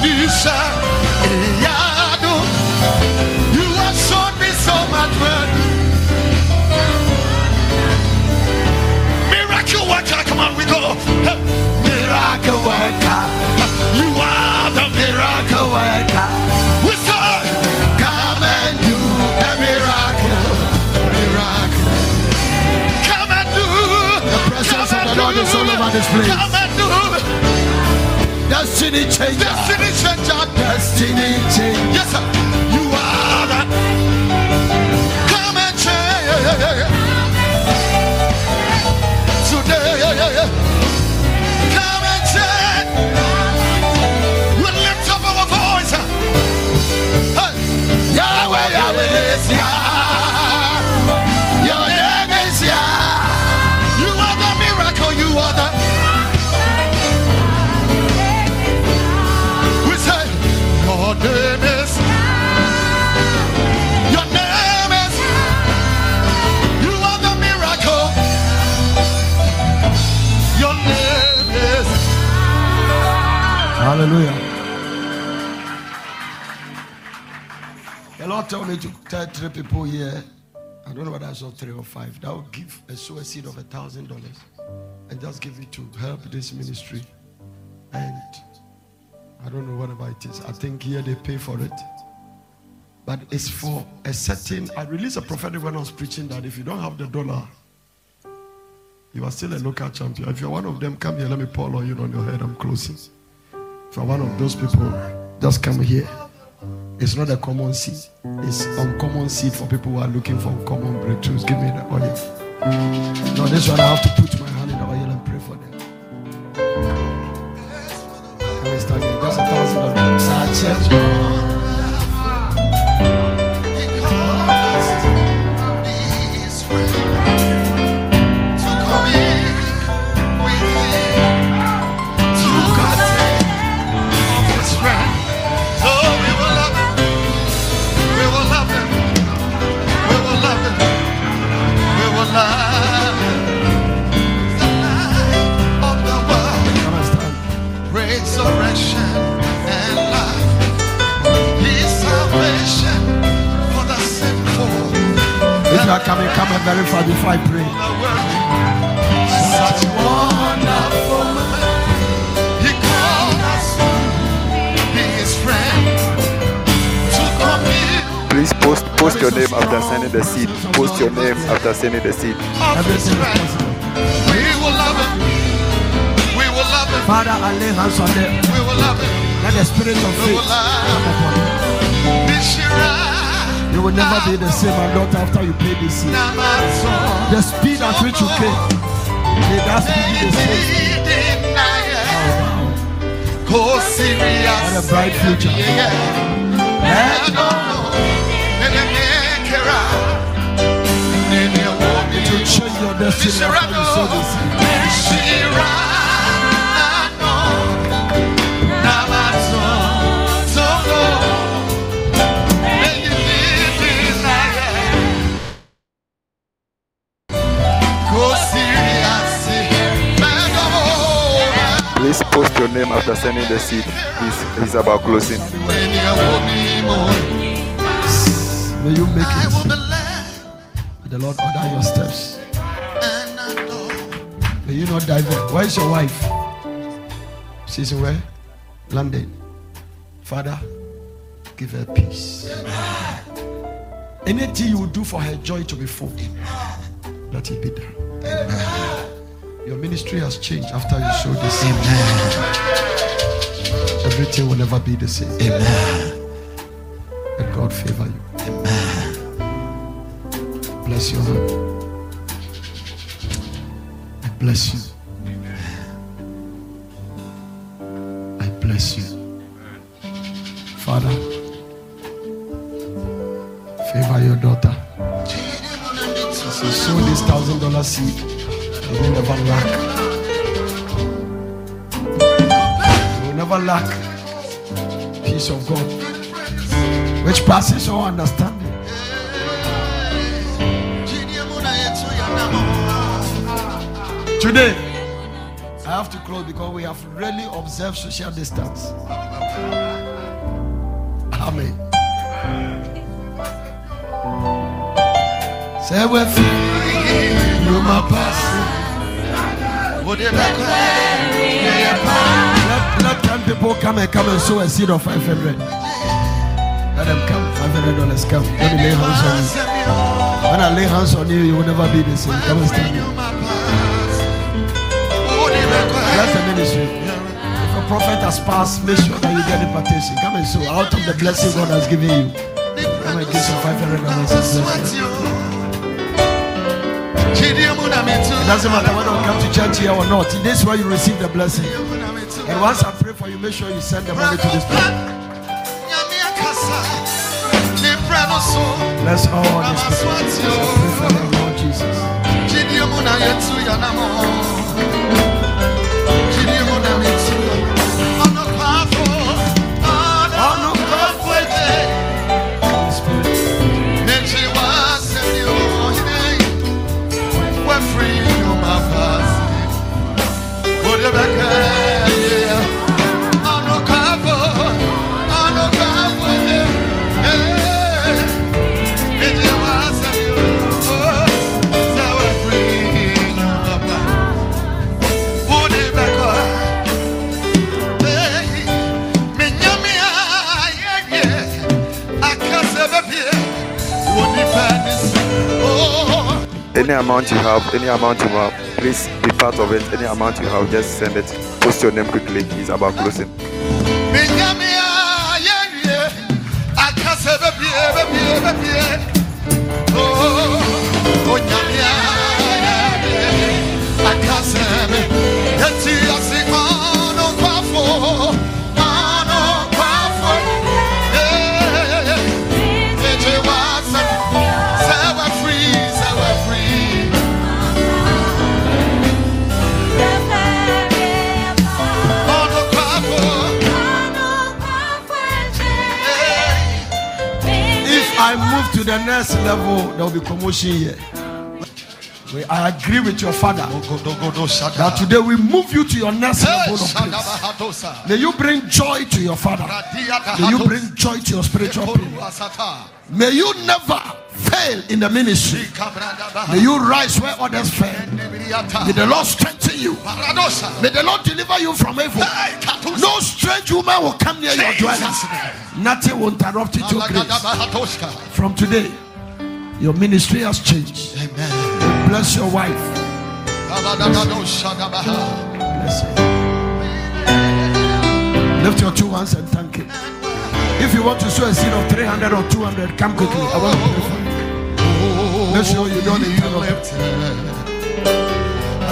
Elisha, Eliado. You have shown me so much work. Miracle worker, come on, we go. Miracle worker, you are the miracle worker. We say, come and do a miracle, miracle. Come and do the presence of the Lord is all over this place. Destiny changer. Destiny changer. Destiny changer. Yes, sir. You are that. Come and change. Today. Come and change. We lift up our voice. Yahweh, Yahweh, Hallelujah. The Lord told me to tell three people here. I don't know whether I saw three or five. That would give a sower seed of a thousand dollars and just give it to help this ministry. And I don't know whatever it is. I think here they pay for it. But it's for a certain. I released a prophetic when I was preaching that if you don't have the dollar, you are still a local champion. If you're one of them, come here. Let me pour on you on your head. I'm closing. You're one of those people, just come here. It's not a common seed. It's uncommon seed for people who are looking for uncommon breakthroughs. Give me the oil. No, this one I have to put my hand in the oil and pray for them. Let me start here. Just a thousand dollars. If you are coming, come and verify before I pray. Such wonderful. He called us his friend to commune Please post post your name after sending the seed. Post your name after sending the seed. Everything is possible. We will love him. We will love him. Father, I lay hands on them. We will love him. Let the spirit of We faith come upon them. You will never be the same not after you pay this. Namazo. The speed at which you came, may that speed be the same. Serious. And a bright future. It will change your destiny after you sow this name after sending the seed. He's, he's about closing. May you make it. The Lord order your steps. May you not divert. Where is your wife? She's in where? London. Father, give her peace. Anything you do for her joy to be full, let it be done. Your ministry has changed after you showed this. Amen. Everything will never be the same. Amen. And God favor you. Amen. Bless your heart. I bless you. I bless you. Father, favor your daughter. She sow this thousand dollar seed, you will never lack. You will never lack peace of God, which passes all understanding. Today, I have to close because we have really observed social distance. Amen. Say with you, my pastor. Let, let 10 people come and come and sow a seed of 500. Let them come. $500 come. Let me lay hands on you. When I lay hands on you, you will never be the same. Come and stand here. Bless the ministry. If a prophet has passed, make sure that you get impartation. Come and sow out of the blessing God has given you. Come and give some $500 and bless you. It doesn't matter whether you come to church here or not. This is where you receive the blessing. And once I pray for you, make sure you send the money to this place. Bless all. I pray for Lord Jesus. any amount you have, any amount you have please be part of it. Any amount you have, just send it. Post your name quickly. It's about closing. Next level, there will be promotion here. We- I agree with your father that today we move you to your next level of bahadosa. May you bring joy to your father. May you bring joy to your spiritual people. May you never fail in the ministry. May you rise where others fail. May the Lord strengthen you. May the Lord deliver you from evil. No strange woman will come near your dwelling. Nothing will interrupt it, your grace. From today, your ministry has changed. Amen. Bless your wife. Bless her. Lift your two hands and thank Him. If you want to sow a seed of 300 or 200, come quickly. I want to pray for you. Make sure you don't of it.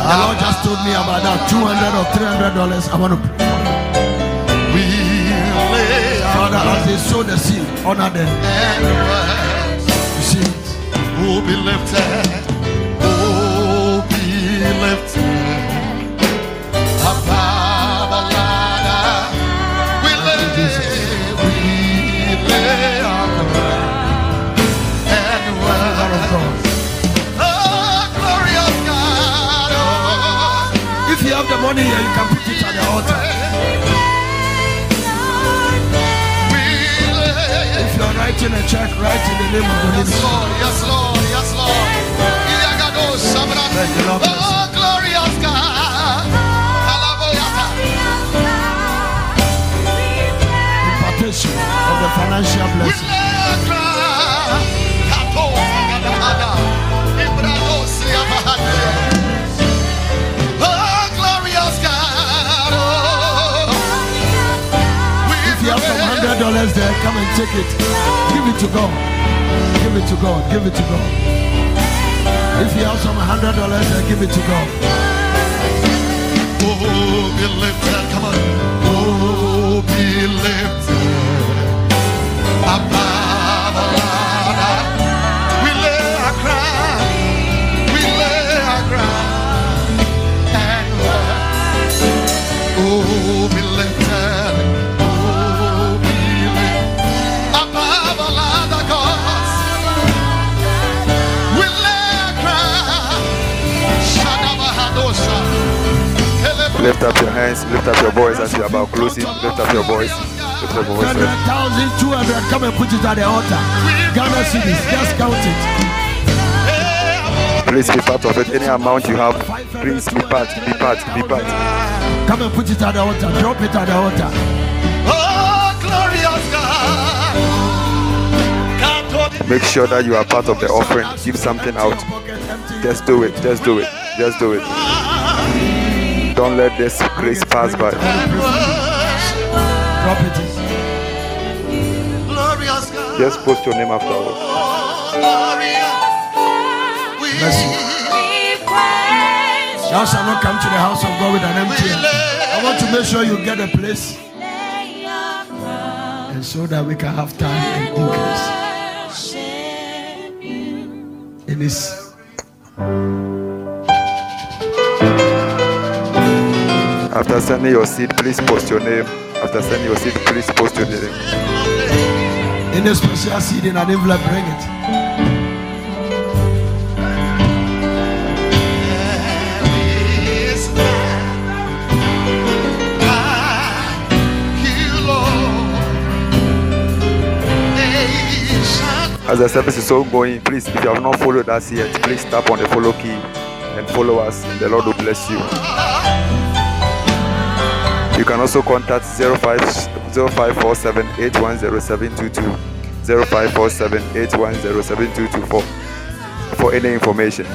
The Lord just told me about that 200 or 300 dollars. I want to pray. We lay Father, as they sow the seed, honor them. You see. Oh, be lifted. Oh, be lifted. Money here, you can put it at the altar. If you are writing a check, write in the name of the Yes. Lord. Yes, Lord. Yes, Lord. Iyagado sabra. Thank you, Lord. Oh, glorious God. Impartation of the financial blessing. Have some hundred dollars there, come and take it. Give it to God. Give it to God. Give it to God. If you have some hundred dollars there, give it to God. Oh, be lifted. Come on. Oh, be lifted. Lift up your hands, lift up your voice as you're about closing. Lift up your voice. Lift up your voice. 100,000, 200, come and put it at the altar. Ghana cities, just count it. Please be part of it. Any amount you have, please be part, be part, be part. Come and put it at the altar. Drop it at the altar. Oh, glorious God. Make sure that you are part of the offering. Give something out. Just do it. Just do it. Just do it. Don't let this grace pass by. Drop it in. Glorious God. Just post your name afterwards. Glorious. We, Bless you. Thou shalt not come to the house of God with an empty hand. I want to make sure you get a place and so that we can have time and increase in this. After sending your seed, please post your name. After sending your seed, please post your name. In a special seed in an envelope, bring it. that like you, Lord? Nation As the service is ongoing, please, if you have not followed us yet, please tap on the follow key and follow us. The Lord will bless you. You can also contact 05 0547 810722 0547 810722 for, for any information.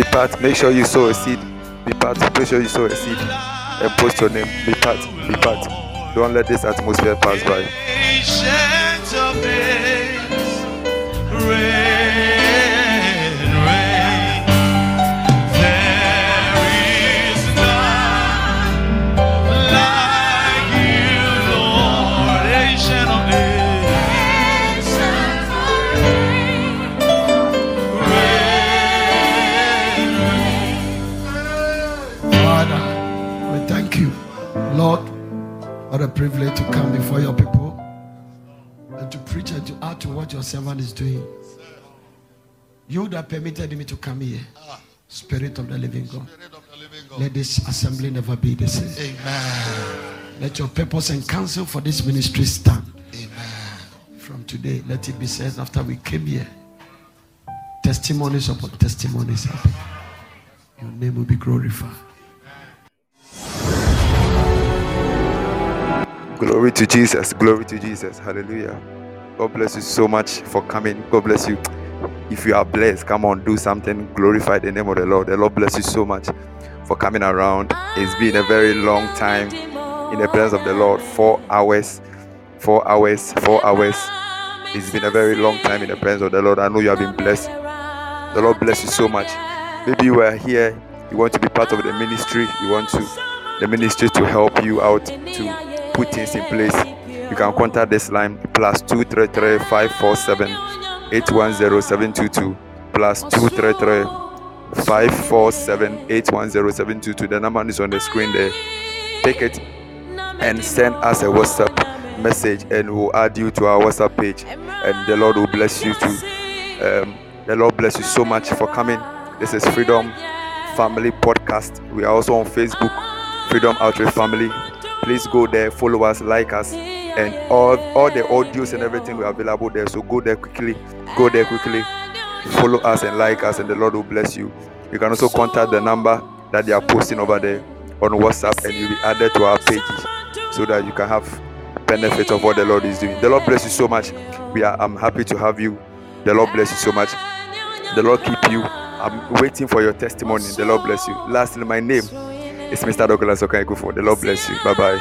Be part, make sure you sow a seed. Be part, make sure you sow a seed and post your name. Be part, be part. Don't let this atmosphere pass by. Privilege to come before your people and to preach and to add to what your servant is doing. You that permitted me to come here, Spirit of the living God, let this assembly never be the same. Amen. Let your purpose and counsel for this ministry stand. Amen. From today, let it be said after we came here, testimonies upon testimonies happen. Your name will be glorified. Glory to Jesus. Glory to Jesus. Hallelujah. God bless you so much for coming. God bless you. If you are blessed, come on, do something. Glorify the name of the Lord. The Lord bless you so much for coming around. It's been a very long time in the presence of the Lord. Four hours, four hours, four hours. It's been a very long time in the presence of the Lord. I know you have been blessed. The Lord bless you so much. Maybe you are here, you want to be part of the ministry, you want to the ministry to help you out to put things in place. You can contact this line plus two three three five four seven eight one zero seven two two plus two three three five four seven eight one zero seven two two. The number is on the screen there. Take it and send us a WhatsApp message, and we'll add you to our WhatsApp page. And the Lord will bless you too. Um, the Lord bless you so much for coming. This is Freedom Family Podcast. We are also on Facebook, Freedom Outreach Family. Please go there, follow us, like us, and all all the audios and everything we available there. So go there quickly. Go there quickly. Follow us and like us, and the Lord will bless you. You can also contact the number that they are posting over there on WhatsApp, and you'll be added to our pages so that you can have benefit of what the Lord is doing. The Lord bless you so much. We are I'm happy to have you. The Lord bless you so much. The Lord keep you. I'm waiting for your testimony. The Lord bless you. Lastly, my name is Mr. Douglas Okaikufu. The Lord bless you. Bye bye.